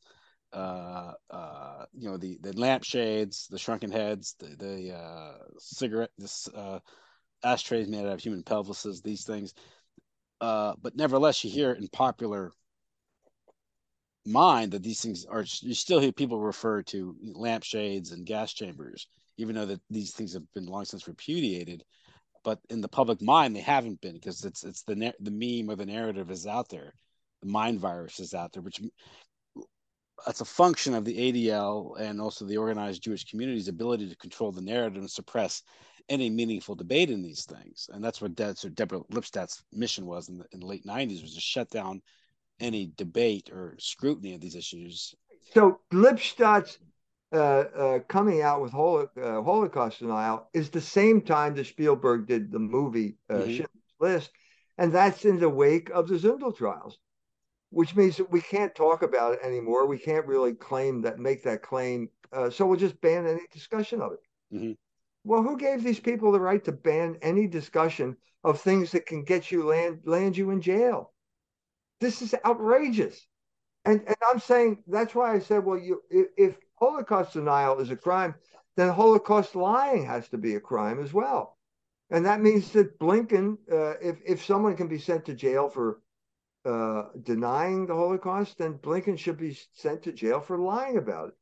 uh, uh, you know, the the lampshades, the shrunken heads, the the uh, cigarette, this uh, ashtrays made out of human pelvises, these things. Uh, but nevertheless, you hear it in popular mind that these things are. You still hear people refer to lampshades and gas chambers, even though that these things have been long since repudiated. But in the public mind, they haven't been because it's it's the the meme or the narrative is out there the mind virus is out there, which that's a function of the ADL and also the organized Jewish community's ability to control the narrative and suppress any meaningful debate in these things. And that's what De- so Deborah Lipstadt's mission was in the, in the late 90s was to shut down any debate or scrutiny of these issues. So Lipstadt's uh, uh, coming out with Holo- uh, Holocaust denial is the same time that Spielberg did the movie uh, mm-hmm. Schindler's List, and that's in the wake of the Zundel trials which means that we can't talk about it anymore. We can't really claim that, make that claim. Uh, so we'll just ban any discussion of it. Mm-hmm. Well, who gave these people the right to ban any discussion of things that can get you land land you in jail? This is outrageous. And and I'm saying that's why I said, well, you if, if Holocaust denial is a crime, then Holocaust lying has to be a crime as well. And that means that Blinken, uh, if if someone can be sent to jail for uh, denying the Holocaust, then Blinken should be sent to jail for lying about it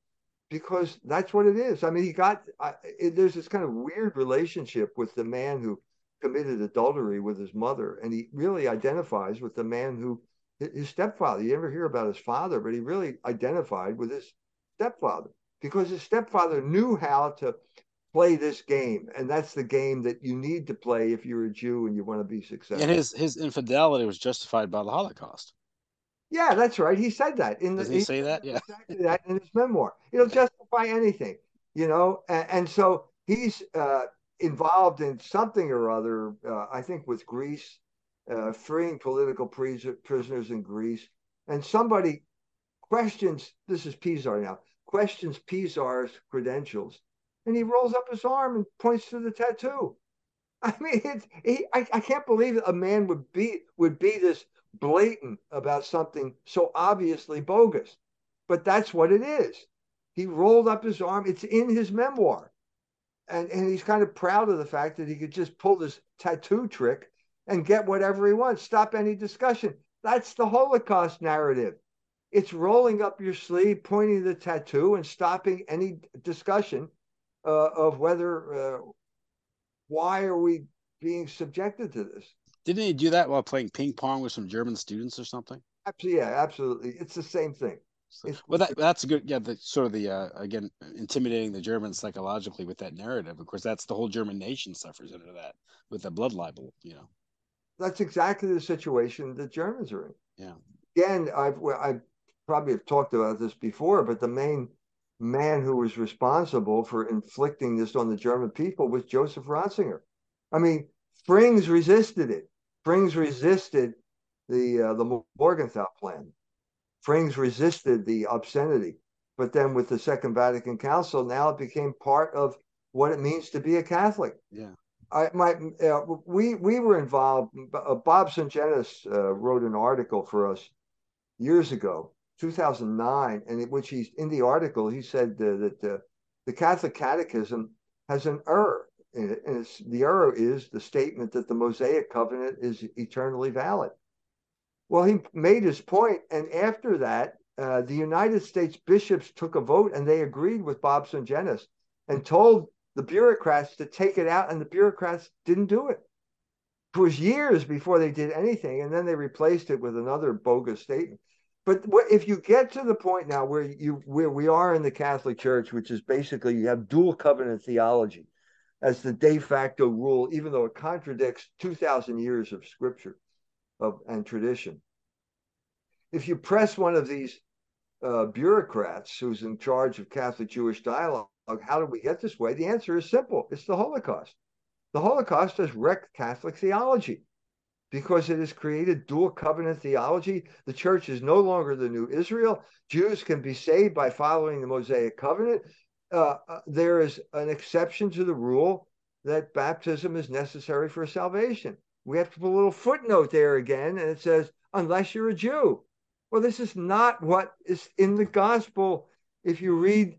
because that's what it is. I mean, he got I, it, there's this kind of weird relationship with the man who committed adultery with his mother, and he really identifies with the man who his stepfather. You never hear about his father, but he really identified with his stepfather because his stepfather knew how to play this game, and that's the game that you need to play if you're a Jew and you want to be successful. And his his infidelity was justified by the Holocaust. Yeah, that's right. He said that in the. Does he, he say that? Yeah, exactly that in his memoir. It'll justify anything, you know. And, and so he's uh, involved in something or other. Uh, I think with Greece, uh, freeing political prisoners in Greece, and somebody questions. This is Pisar now. Questions Pisar's credentials and he rolls up his arm and points to the tattoo. I mean, it's, he, I, I can't believe a man would be would be this blatant about something so obviously bogus, but that's what it is. He rolled up his arm. It's in his memoir, and and he's kind of proud of the fact that he could just pull this tattoo trick and get whatever he wants. Stop any discussion. That's the Holocaust narrative. It's rolling up your sleeve, pointing the tattoo, and stopping any discussion uh, of whether uh, why are we being subjected to this? Didn't he do that while playing ping pong with some German students or something? Absolutely, yeah, absolutely. It's the same thing. So, well, that that's a good, yeah. The sort of the uh, again intimidating the Germans psychologically with that narrative. Of course, that's the whole German nation suffers under that with the blood libel. You know, that's exactly the situation the Germans are in. Yeah. Again, I've I probably have talked about this before, but the main man who was responsible for inflicting this on the German people was Joseph Ratzinger. I mean, Frings resisted it. Frings resisted the uh, the Morgenthau plan. Frings resisted the obscenity, but then with the Second Vatican Council, now it became part of what it means to be a Catholic. Yeah. I my uh, we we were involved. Uh, Bob Sungenis uh, wrote an article for us years ago 2009, and in which he's in the article, he said that the Catholic Catechism has an error in it, and the error is the statement that the Mosaic covenant is eternally valid. Well, he made his point, and after that, uh, the United States bishops took a vote, and they agreed with Bob Sungenis and told the bureaucrats to take it out, and the bureaucrats didn't do it. It was years before they did anything, and then they replaced it with another bogus statement. but if you get to the point now where you where we are in the Catholic Church, which is basically you have dual covenant theology as the de facto rule, even though it contradicts two thousand years of scripture of and tradition. If you press one of these uh, bureaucrats who's in charge of Catholic Jewish dialogue, how did we get this way? The answer is simple: it's the Holocaust. The Holocaust has wrecked Catholic theology because it has created dual covenant theology. The church is no longer the new Israel. Jews can be saved by following the Mosaic covenant. Uh, uh, there is an exception to the rule that baptism is necessary for salvation. We have to put a little footnote there again, and it says, unless you're a Jew. Well, this is not what is in the gospel. If you read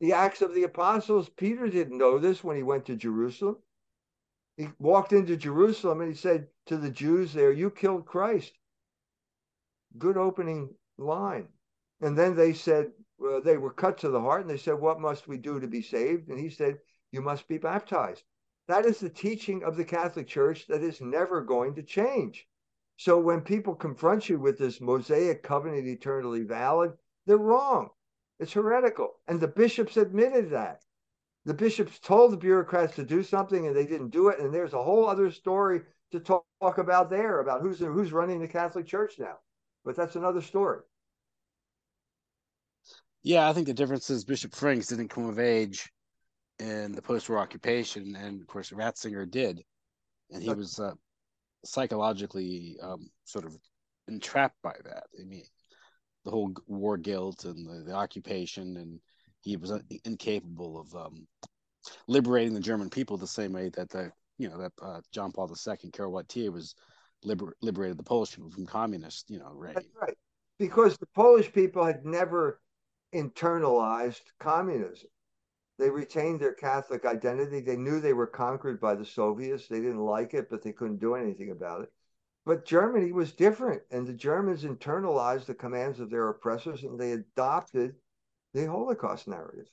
the Acts of the Apostles, Peter didn't know this when he went to Jerusalem he walked into Jerusalem and he said to the Jews there, You killed Christ. Good opening line. And then they said, uh, they were cut to the heart and they said, What must we do to be saved? And he said, You must be baptized. That is the teaching of the Catholic Church that is never going to change. So when people confront you with this Mosaic covenant eternally valid, they're wrong. It's heretical. And the bishops admitted that the bishops told the bureaucrats to do something and they didn't do it. And there's a whole other story to talk, talk about there about who's who's running the Catholic Church now. But that's another story. Yeah, I think the difference is Bishop Frings didn't come of age in the post-war occupation, and of course Ratzinger did, and he was uh, psychologically um, sort of entrapped by that. I mean, the whole war guilt and the, the occupation and he was incapable of um, liberating the German people the same way that the you know that uh, John Paul II, Wojtyla was liber- liberated the Polish people from communist you know reign. That's right, because the Polish people had never internalized communism. They retained their Catholic identity. They knew they were conquered by the Soviets. They didn't like it, but they couldn't do anything about it. But Germany was different, and the Germans internalized the commands of their oppressors, and they adopted the Holocaust narrative,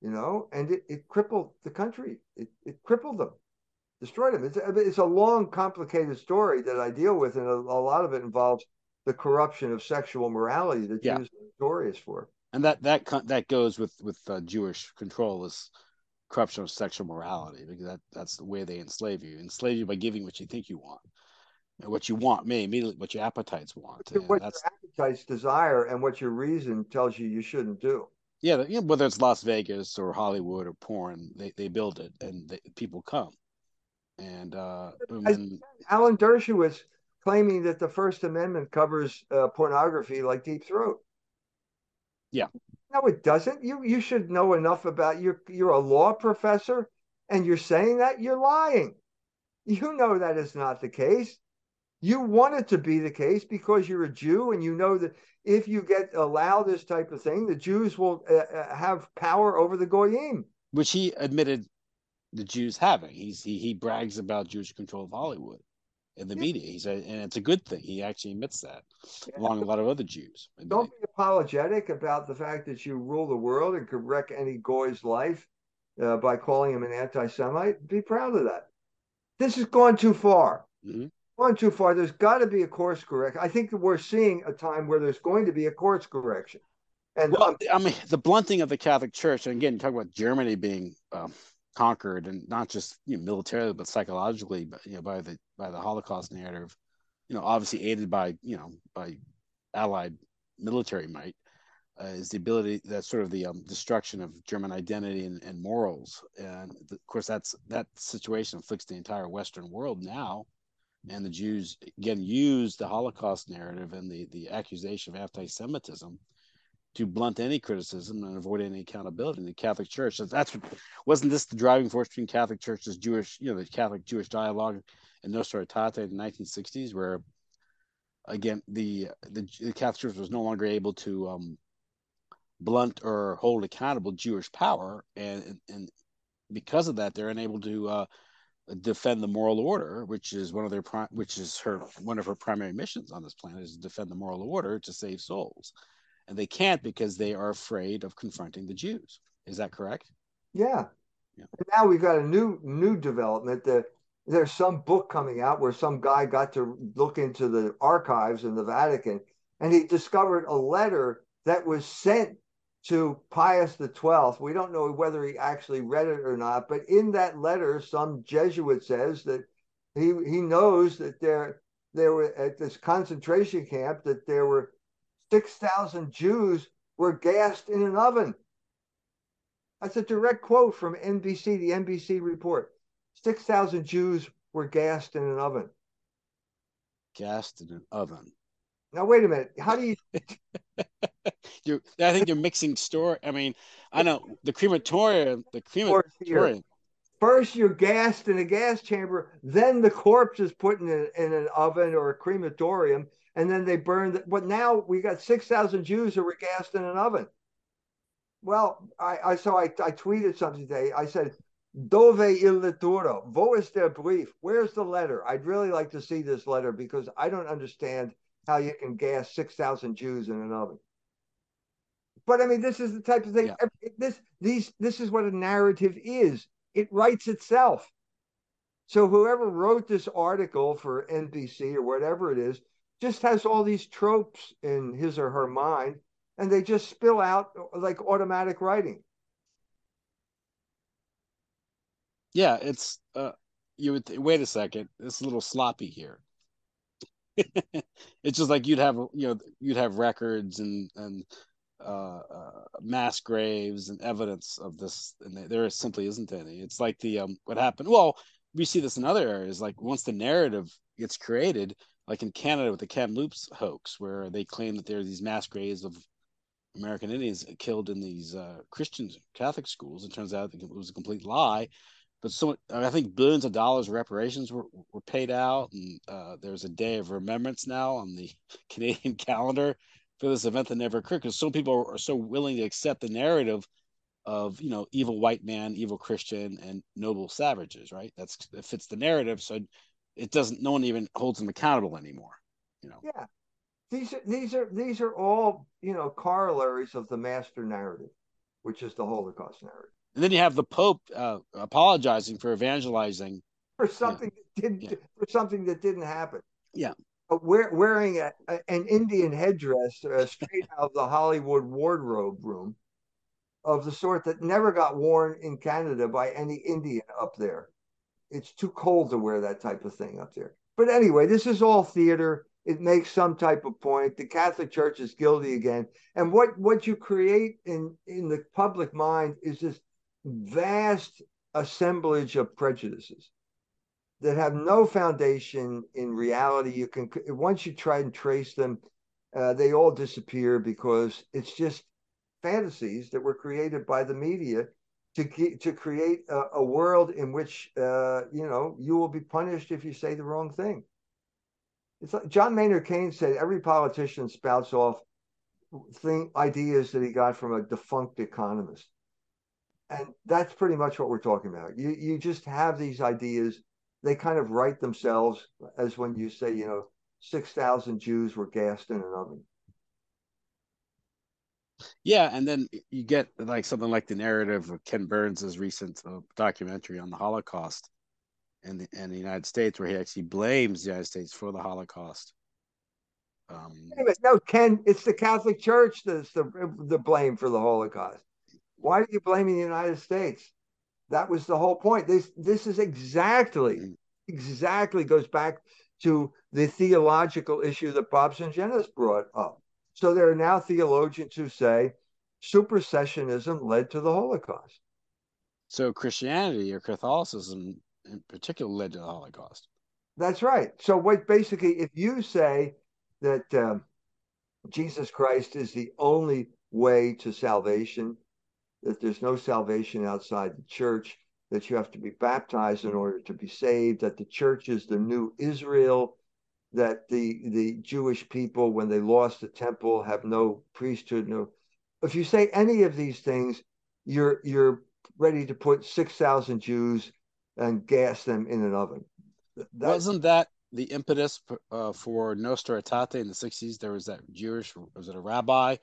you know, and it, it crippled the country. It, it crippled them, destroyed them. It's, it's a long, complicated story that I deal with, and a, a lot of it involves the corruption of sexual morality that yeah. Jews are notorious for. And that that that goes with with uh, Jewish control is corruption of sexual morality because that that's the way they enslave you. Enslave you by giving what you think you want what you want may immediately what your appetites want. What your appetites desire and what your reason tells you you shouldn't do. Yeah, you know, whether it's Las Vegas or Hollywood or porn, they, they build it and they, people come. And uh, when... Alan Dershowitz claiming that the First Amendment covers uh, pornography like Deep Throat. Yeah. No, it doesn't. You you should know enough about you're you're a law professor and you're saying that you're lying. You know that is not the case. You want it to be the case because you're a Jew and you know that if you get allow this type of thing, the Jews will uh, uh, have power over the goyim. Which he admitted the Jews having. He's he, he brags about Jewish control of Hollywood in the yeah. media. He said, and it's a good thing. He actually admits that, yeah. along with a lot of other Jews. Don't be apologetic about the fact that you rule the world and could wreck any goy's life uh, by calling him an anti-Semite. Be proud of that. This has gone too far. Mm-hmm gone too far. There's got to be a course correction. I think we're seeing a time where there's going to be a course correction. And well, um, I mean, the blunting of the Catholic Church, and again, you talk about Germany being um, conquered, and not just you know, militarily, but psychologically, but, you know, by the by the Holocaust narrative. You know, obviously aided by you know by Allied military might. Uh, is the ability that sort of the um, destruction of German identity and, and morals, and the, of course that's that situation afflicts the entire Western world now and the Jews again used the Holocaust narrative and the, the accusation of anti-Semitism to blunt any criticism and avoid any accountability in the Catholic Church. So that's what wasn't this the driving force between Catholic Church's Jewish, you know, the Catholic Jewish dialogue and Nostra Aetate in the 1960s, where again the, the the, Catholic Church was no longer able to um, blunt or hold accountable Jewish power, and and because of that, they're unable to uh, defend the moral order, which is one of their pri- which is her one of her primary missions on this planet is to defend the moral order to save souls, and they can't because they are afraid of confronting the Jews. Is that correct? Yeah. yeah. And now we've got a new new development that there's some book coming out where some guy got to look into the archives in the Vatican and he discovered a letter that was sent to Pius XII. We don't know whether he actually read it or not, but in that letter, some Jesuit says that he he knows that there there were at this concentration camp that there were six thousand Jews were gassed in an oven. That's a direct quote from NBC, the NBC report. Six thousand Jews were gassed in an oven. Gassed in an oven. Now wait a minute. How do you? you I think you're mixing story. I mean, I know the crematorium. The crematorium. First, you're gassed in a gas chamber. Then the corpse is put in, a, in an oven or a crematorium, and then they burn. The, but now we got six thousand Jews who were gassed in an oven. Well, I, I so I, I tweeted something today. I said, "Dove il lettore? Wo ist der brief? Where's the letter? I'd really like to see this letter because I don't understand how you can gas 6,000 Jews in an oven. But I mean, this is the type of thing. Yeah. This these this is what a narrative is. It writes itself. So whoever wrote this article for NBC or whatever it is just has all these tropes in his or her mind, and they just spill out like automatic writing. Yeah, it's uh, you would th- wait a second. It's a little sloppy here. it's just like you'd have you know you'd have records and and uh, uh, mass graves and evidence of this, and there simply isn't any. It's like the um, what happened. Well, we see this in other areas. Like once the narrative gets created, like in Canada with the Kamloops hoax, where they claim that there are these mass graves of American Indians killed in these uh, Christian Catholic schools. It turns out it was a complete lie but so I think billions of dollars of reparations were, were paid out, and uh, there's a day of remembrance now on the Canadian calendar for this event that never occurred because some people are so willing to accept the narrative of you know evil white man, evil Christian, and noble savages. Right? That's that fits the narrative, so it doesn't. No one even holds them accountable anymore. You know. Yeah, these are these are these are all you know corollaries of the master narrative, which is the Holocaust narrative. And then you have the Pope uh, apologizing for evangelizing for something yeah. that didn't yeah. for something that didn't happen. Yeah, wearing a, an Indian headdress uh, straight out of the Hollywood wardrobe room, of the sort that never got worn in Canada by any Indian up there. It's too cold to wear that type of thing up there. But anyway, this is all theater. It makes some type of point. The Catholic Church is guilty again. And what, what you create in, in the public mind is this vast assemblage of prejudices that have no foundation in reality. You can once you try and trace them, uh, they all disappear because it's just fantasies that were created by the media to to create a, a world in which uh, you know you will be punished if you say the wrong thing. It's like John Maynard Keynes said every politician spouts off thing ideas that he got from a defunct economist and that's pretty much what we're talking about. You you just have these ideas. They kind of write themselves as when you say, you know, six thousand Jews were gassed in an oven. Yeah, and then you get like something like the narrative of Ken Burns's recent uh, documentary on the Holocaust in the, in the United States, where he actually blames the United States for the Holocaust. Um, no, Ken, it's the Catholic Church that's the the blame for the Holocaust. Why are you blaming the United States? That was the whole point. This this is exactly mm. exactly goes back to the theological issue that Bob Sungenis brought up. So there are now theologians who say supersessionism led to the Holocaust. So Christianity or Catholicism in particular led to the Holocaust. That's right. So what basically, if you say that um, Jesus Christ is the only way to salvation, that there's no salvation outside the church, that you have to be baptized in order to be saved, that the church is the new Israel, that the the Jewish people, when they lost the temple, have no priesthood. No, if you say any of these things, you're you're ready to put six thousand Jews and gas them in an oven. That, Wasn't that the impetus uh, for Nostra Aetate in the '60s? There was that Jewish, was it a rabbi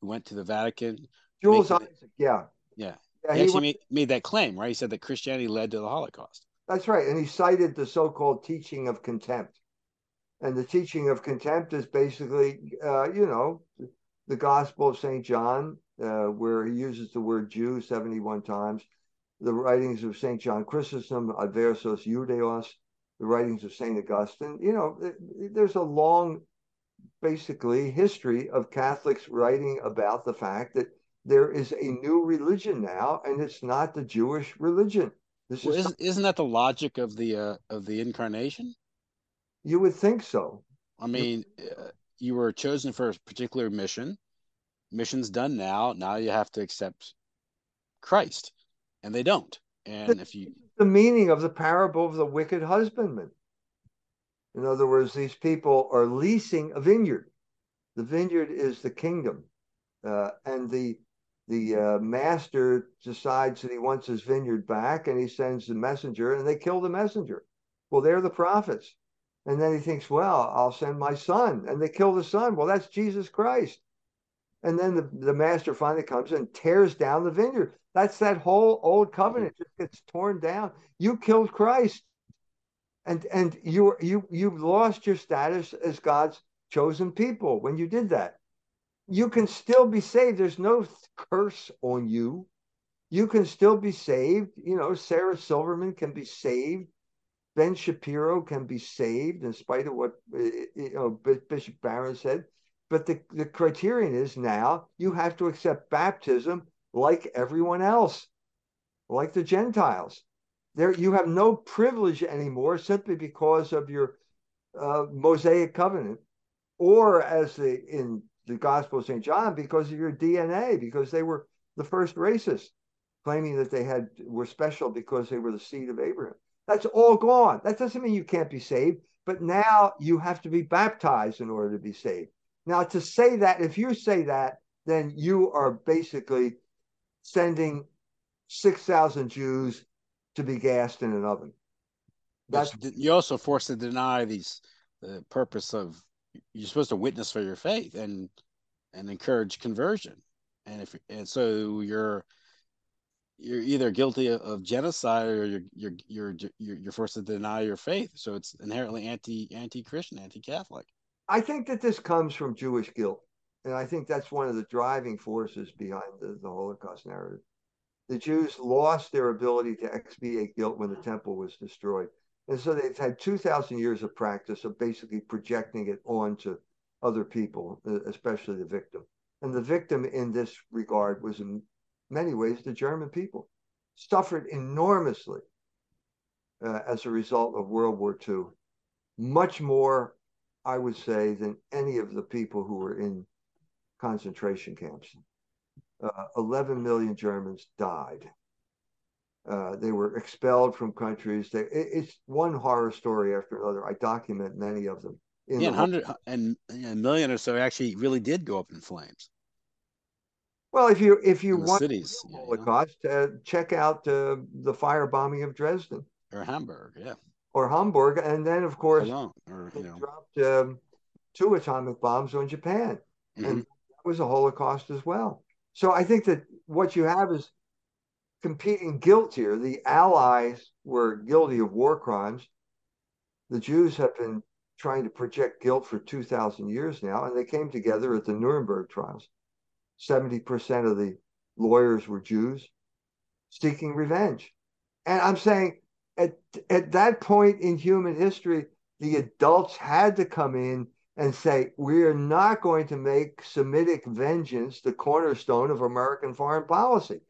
who went to the Vatican Jules Isaac, yeah. Yeah. yeah he, he actually made, made that claim, right? He said that Christianity led to the Holocaust. That's right. And he cited the so called teaching of contempt. And the teaching of contempt is basically, uh, you know, the Gospel of St. John, uh, where he uses the word Jew 71 times, the writings of St. John Chrysostom, Adversus Judaeos, the writings of St. Augustine. You know, there's a long, basically, history of Catholics writing about the fact that there is a new religion now, and it's not the Jewish religion. This well, is isn't, isn't that the logic of the uh, of the incarnation? You would think so. I mean, uh, you were chosen for a particular mission. Mission's done now. Now you have to accept Christ, and they don't. And the, if you the meaning of the parable of the wicked husbandman. In other words, these people are leasing a vineyard. The vineyard is the kingdom, uh, and the the uh, master decides that he wants his vineyard back and he sends the messenger and they kill the messenger. Well, they're the prophets. And then he thinks, well, I'll send my son. And they kill the son. Well, that's Jesus Christ. And then the, the master finally comes and tears down the vineyard. That's that whole old covenant just gets torn down. You killed Christ. And and you you you lost your status as God's chosen people when you did that you can still be saved. There's no curse on you. You can still be saved. You know, Sarah Silverman can be saved. Ben Shapiro can be saved in spite of what you know Bishop Barron said. But the, the criterion is now you have to accept baptism like everyone else, like the Gentiles. There, you have no privilege anymore simply because of your uh, Mosaic covenant, or as the in the Gospel of St. John because of your DNA, because they were the first racists, claiming that they had were special because they were the seed of Abraham. That's all gone. That doesn't mean you can't be saved, but now you have to be baptized in order to be saved. Now, to say that, if you say that, then you are basically sending 6,000 Jews to be gassed in an oven. That's you also forced to deny these the purpose of you're supposed to witness for your faith and and encourage conversion. And if and so you're you're either guilty of genocide or you're you're you're you're, forced to deny your faith. So it's inherently anti anti-christian anti-catholic. I think that this comes from jewish guilt. And i think that's one of the driving forces behind the, the holocaust narrative. The jews lost their ability to expiate guilt when the temple was destroyed and so they've had 2,000 years of practice of basically projecting it onto other people, especially the victim. And the victim in this regard was in many ways the German people, suffered enormously uh, as a result of World War II. Much more, I would say, than any of the people who were in concentration camps. Uh, 11 million Germans died uh, they were expelled from countries. They, it, it's one horror story after another. I document many of them. yeah, and hundred and a million or so actually really did go up in flames. Well, if you if you want cities, Holocaust, yeah, uh, check out uh, the firebombing of Dresden or Hamburg, yeah, or Hamburg, and then of course or, they know. dropped um, two atomic bombs on Japan, mm-hmm. and that was a Holocaust as well. So I think that what you have is competing guilt here. The Allies were guilty of war crimes. The Jews have been trying to project guilt for 2,000 years now, and they came together at the Nuremberg trials. 70% of the lawyers were Jews seeking revenge. And I'm saying at, at that point in human history, the adults had to come in and say, we are not going to make Semitic vengeance the cornerstone of American foreign policy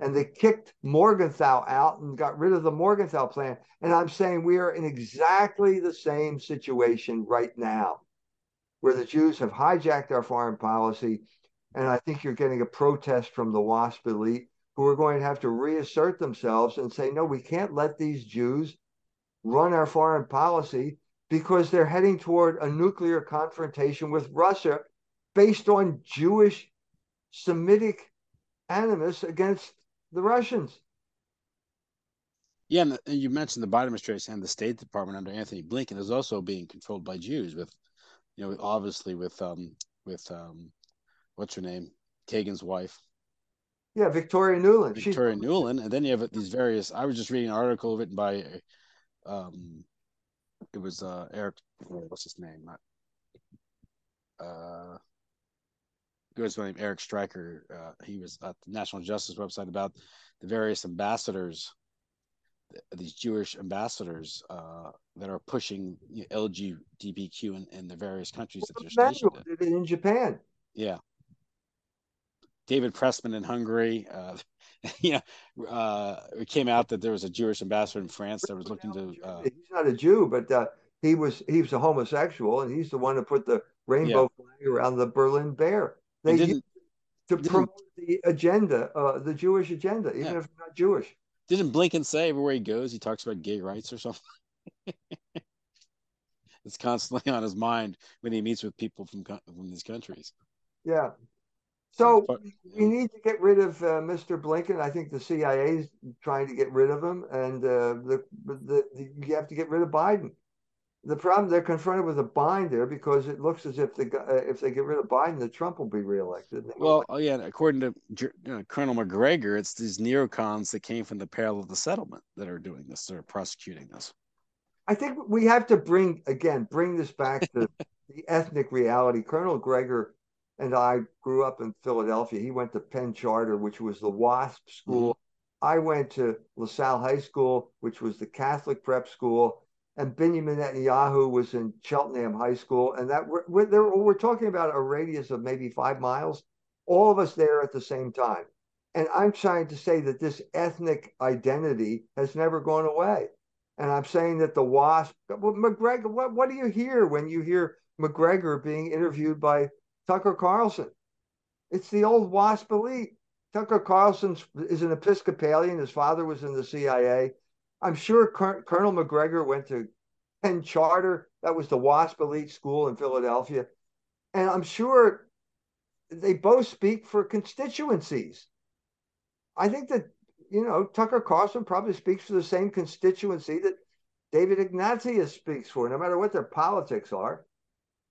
and they kicked Morgenthau out and got rid of the Morgenthau plan. And I'm saying we are in exactly the same situation right now, where the Jews have hijacked our foreign policy. And I think you're getting a protest from the WASP elite who are going to have to reassert themselves and say, no, we can't let these Jews run our foreign policy because they're heading toward a nuclear confrontation with Russia based on Jewish Semitic animus against the Russians. Yeah, and, you mentioned the Biden administration and the State Department under Anthony Blinken is also being controlled by Jews, with you know, obviously with um with um what's her name, Kagan's wife. Yeah, Victoria Nuland. Victoria She's... Nuland, and then you have these various. I was just reading an article written by um it was uh, Eric. What's his name? Uh, goes by name Eric Striker. Uh, he was at the National Justice website about the various ambassadors, these Jewish ambassadors uh, that are pushing you know, LGBTQ in, in, the various countries that they're stationed in. In Japan. Yeah. David Pressman in Hungary. Uh, you know, uh, it came out that there was a Jewish ambassador in France that was looking to. Uh, he's not a Jew, but uh, he was he was a homosexual, and he's the one who put the rainbow yeah. flag around the Berlin Bear. They used to promote the agenda, uh, the Jewish agenda, even yeah. if not Jewish. Didn't Blinken say everywhere he goes, he talks about gay rights or something? it's constantly on his mind when he meets with people from from these countries. Yeah, so we need to get rid of uh, Mr. Blinken. I think the CIA is trying to get rid of him, and uh, the, the, the, you have to get rid of Biden. The problem they're confronted with a bind there because it looks as if the uh, if they get rid of Biden, the Trump will be reelected. Well, oh yeah, according to know, Colonel Macgregor, it's these neocons that came from the pale of the settlement that are doing this. They're prosecuting this. I think we have to bring again bring this back to the ethnic reality. Colonel Gregor and I grew up in Philadelphia. He went to Penn Charter, which was the WASP school. Mm-hmm. I went to LaSalle High School, which was the Catholic prep school. And Benjamin Netanyahu was in Cheltenham High School. And that we're, we're, we're talking about a radius of maybe five miles, all of us there at the same time. And I'm trying to say that this ethnic identity has never gone away. And I'm saying that the WASP, well, Macgregor, what, what do you hear when you hear Macgregor being interviewed by Tucker Carlson. It's the old WASP elite. Tucker Carlson is an Episcopalian. His father was in the CIA. I'm sure Colonel Macgregor went to Penn Charter. That was the WASP elite school in Philadelphia. And I'm sure they both speak for constituencies. I think that, you know, Tucker Carlson probably speaks for the same constituency that David Ignatius speaks for, no matter what their politics are.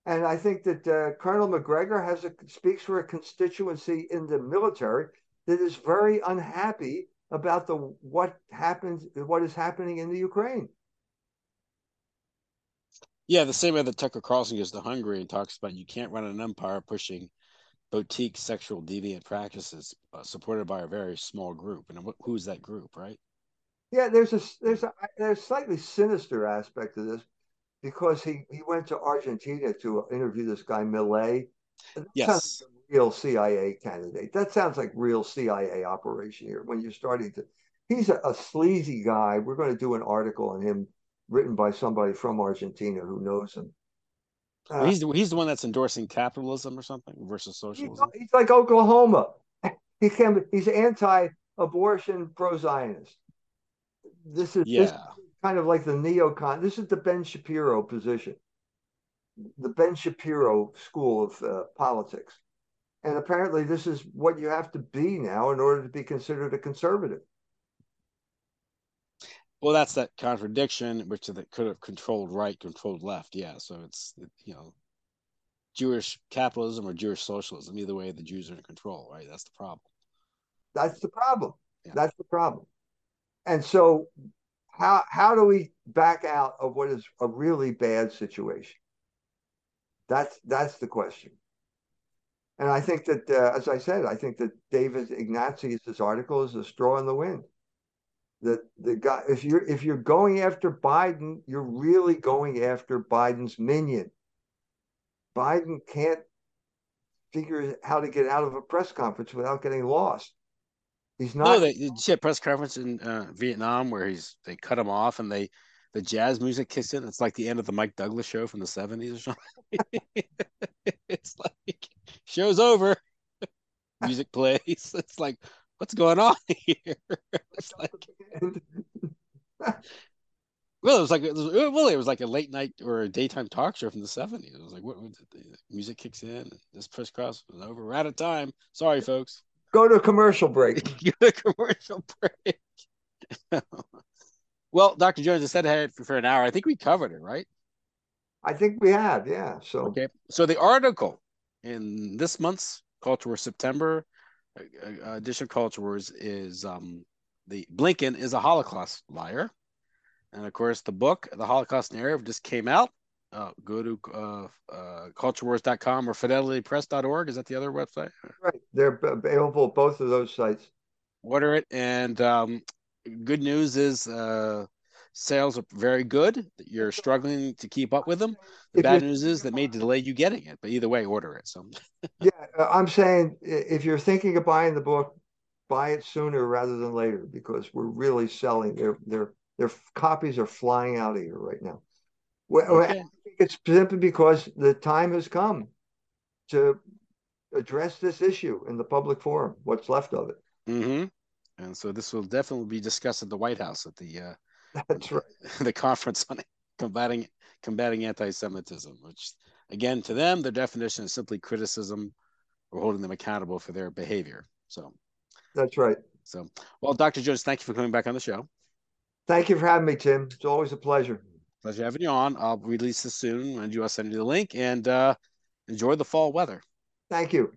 And I think that uh, Colonel Macgregor has a, speaks for a constituency in the military that is very unhappy about the what happens, what is happening in the Ukraine. Yeah, the same way that Tucker Carlson goes to Hungary and talks about you can't run an empire pushing boutique sexual deviant practices uh, supported by a very small group. And who's that group, right? Yeah, there's a there's a there's a slightly sinister aspect to this because he, he went to Argentina to interview this guy Milei. yes. Real CIA candidate. That sounds like real CIA operation here. When you're starting to, he's a, a sleazy guy. We're going to do an article on him written by somebody from Argentina who knows him. Uh, he's the, he's the one that's endorsing capitalism or something versus socialism. He's, he's like Oklahoma. He can he's anti-abortion, pro-Zionist. This is yeah. This, kind of like the neocon. This is the Ben Shapiro position, the Ben Shapiro school of uh, politics. And apparently, this is what you have to be now in order to be considered a conservative. Well, that's that contradiction, which that could have controlled right, controlled left. Yeah, so it's you know, Jewish capitalism or Jewish socialism. Either way, the Jews are in control. Right, that's the problem. That's the problem. Yeah. That's the problem. And so how how do we back out of what is a really bad situation? That's that's the question. And I think that, uh, as I said, I think that David Ignatius' article is a straw in the wind. That the guy, if you're if you're going after Biden, you're really going after Biden's minion. Biden can't figure how to get out of a press conference without getting lost. He's not. No, they, you see a press conference in uh, Vietnam where he's they cut him off and they the jazz music kicks in. It's like the end of the Mike Douglas show from the seventies or something. it's like show's over, music plays. It's like what's going on here? It's like. Well, it was like it was, well, it was like a late night or a daytime talk show from the seventies. It was like what, music kicks in. This press cross was over. We're out of time. Sorry, folks. Go to a commercial break. Go to commercial break. well, Dr. Jones, I said ahead for, for an hour. I think we covered it, right? I think we have, yeah. So okay. So the article in this month's Culture Wars September uh, uh, edition Culture Wars is um, the Blinken is a Holocaust liar. And of course, the book, The Holocaust Narrative, just came out. Uh, go to uh, uh, culturewars.com or fidelitypress.org. Is that the other website? Right. They're available at both of those sites. Order it. And um, good news is uh, sales are very good. You're struggling to keep up with them. The If bad news is that may delay you getting it, but either way, order it. So Yeah, uh, I'm saying if you're thinking of buying the book, buy it sooner rather than later because we're really selling. Their their their copies are flying out of here right now. Well, Okay. it's simply because the time has come to address this issue in the public forum. What's left of it. hmm And so this will definitely be discussed at the White House at the uh, That's right. the conference on combating combating anti-Semitism, which again to them their definition is simply criticism or holding them accountable for their behavior. So, That's right. so well, Dr. Jones, thank you for coming back on the show. Thank you for having me, Tim. It's always a pleasure. Pleasure having you on. I'll release this soon, and you will send you the link and uh, enjoy the fall weather. Thank you.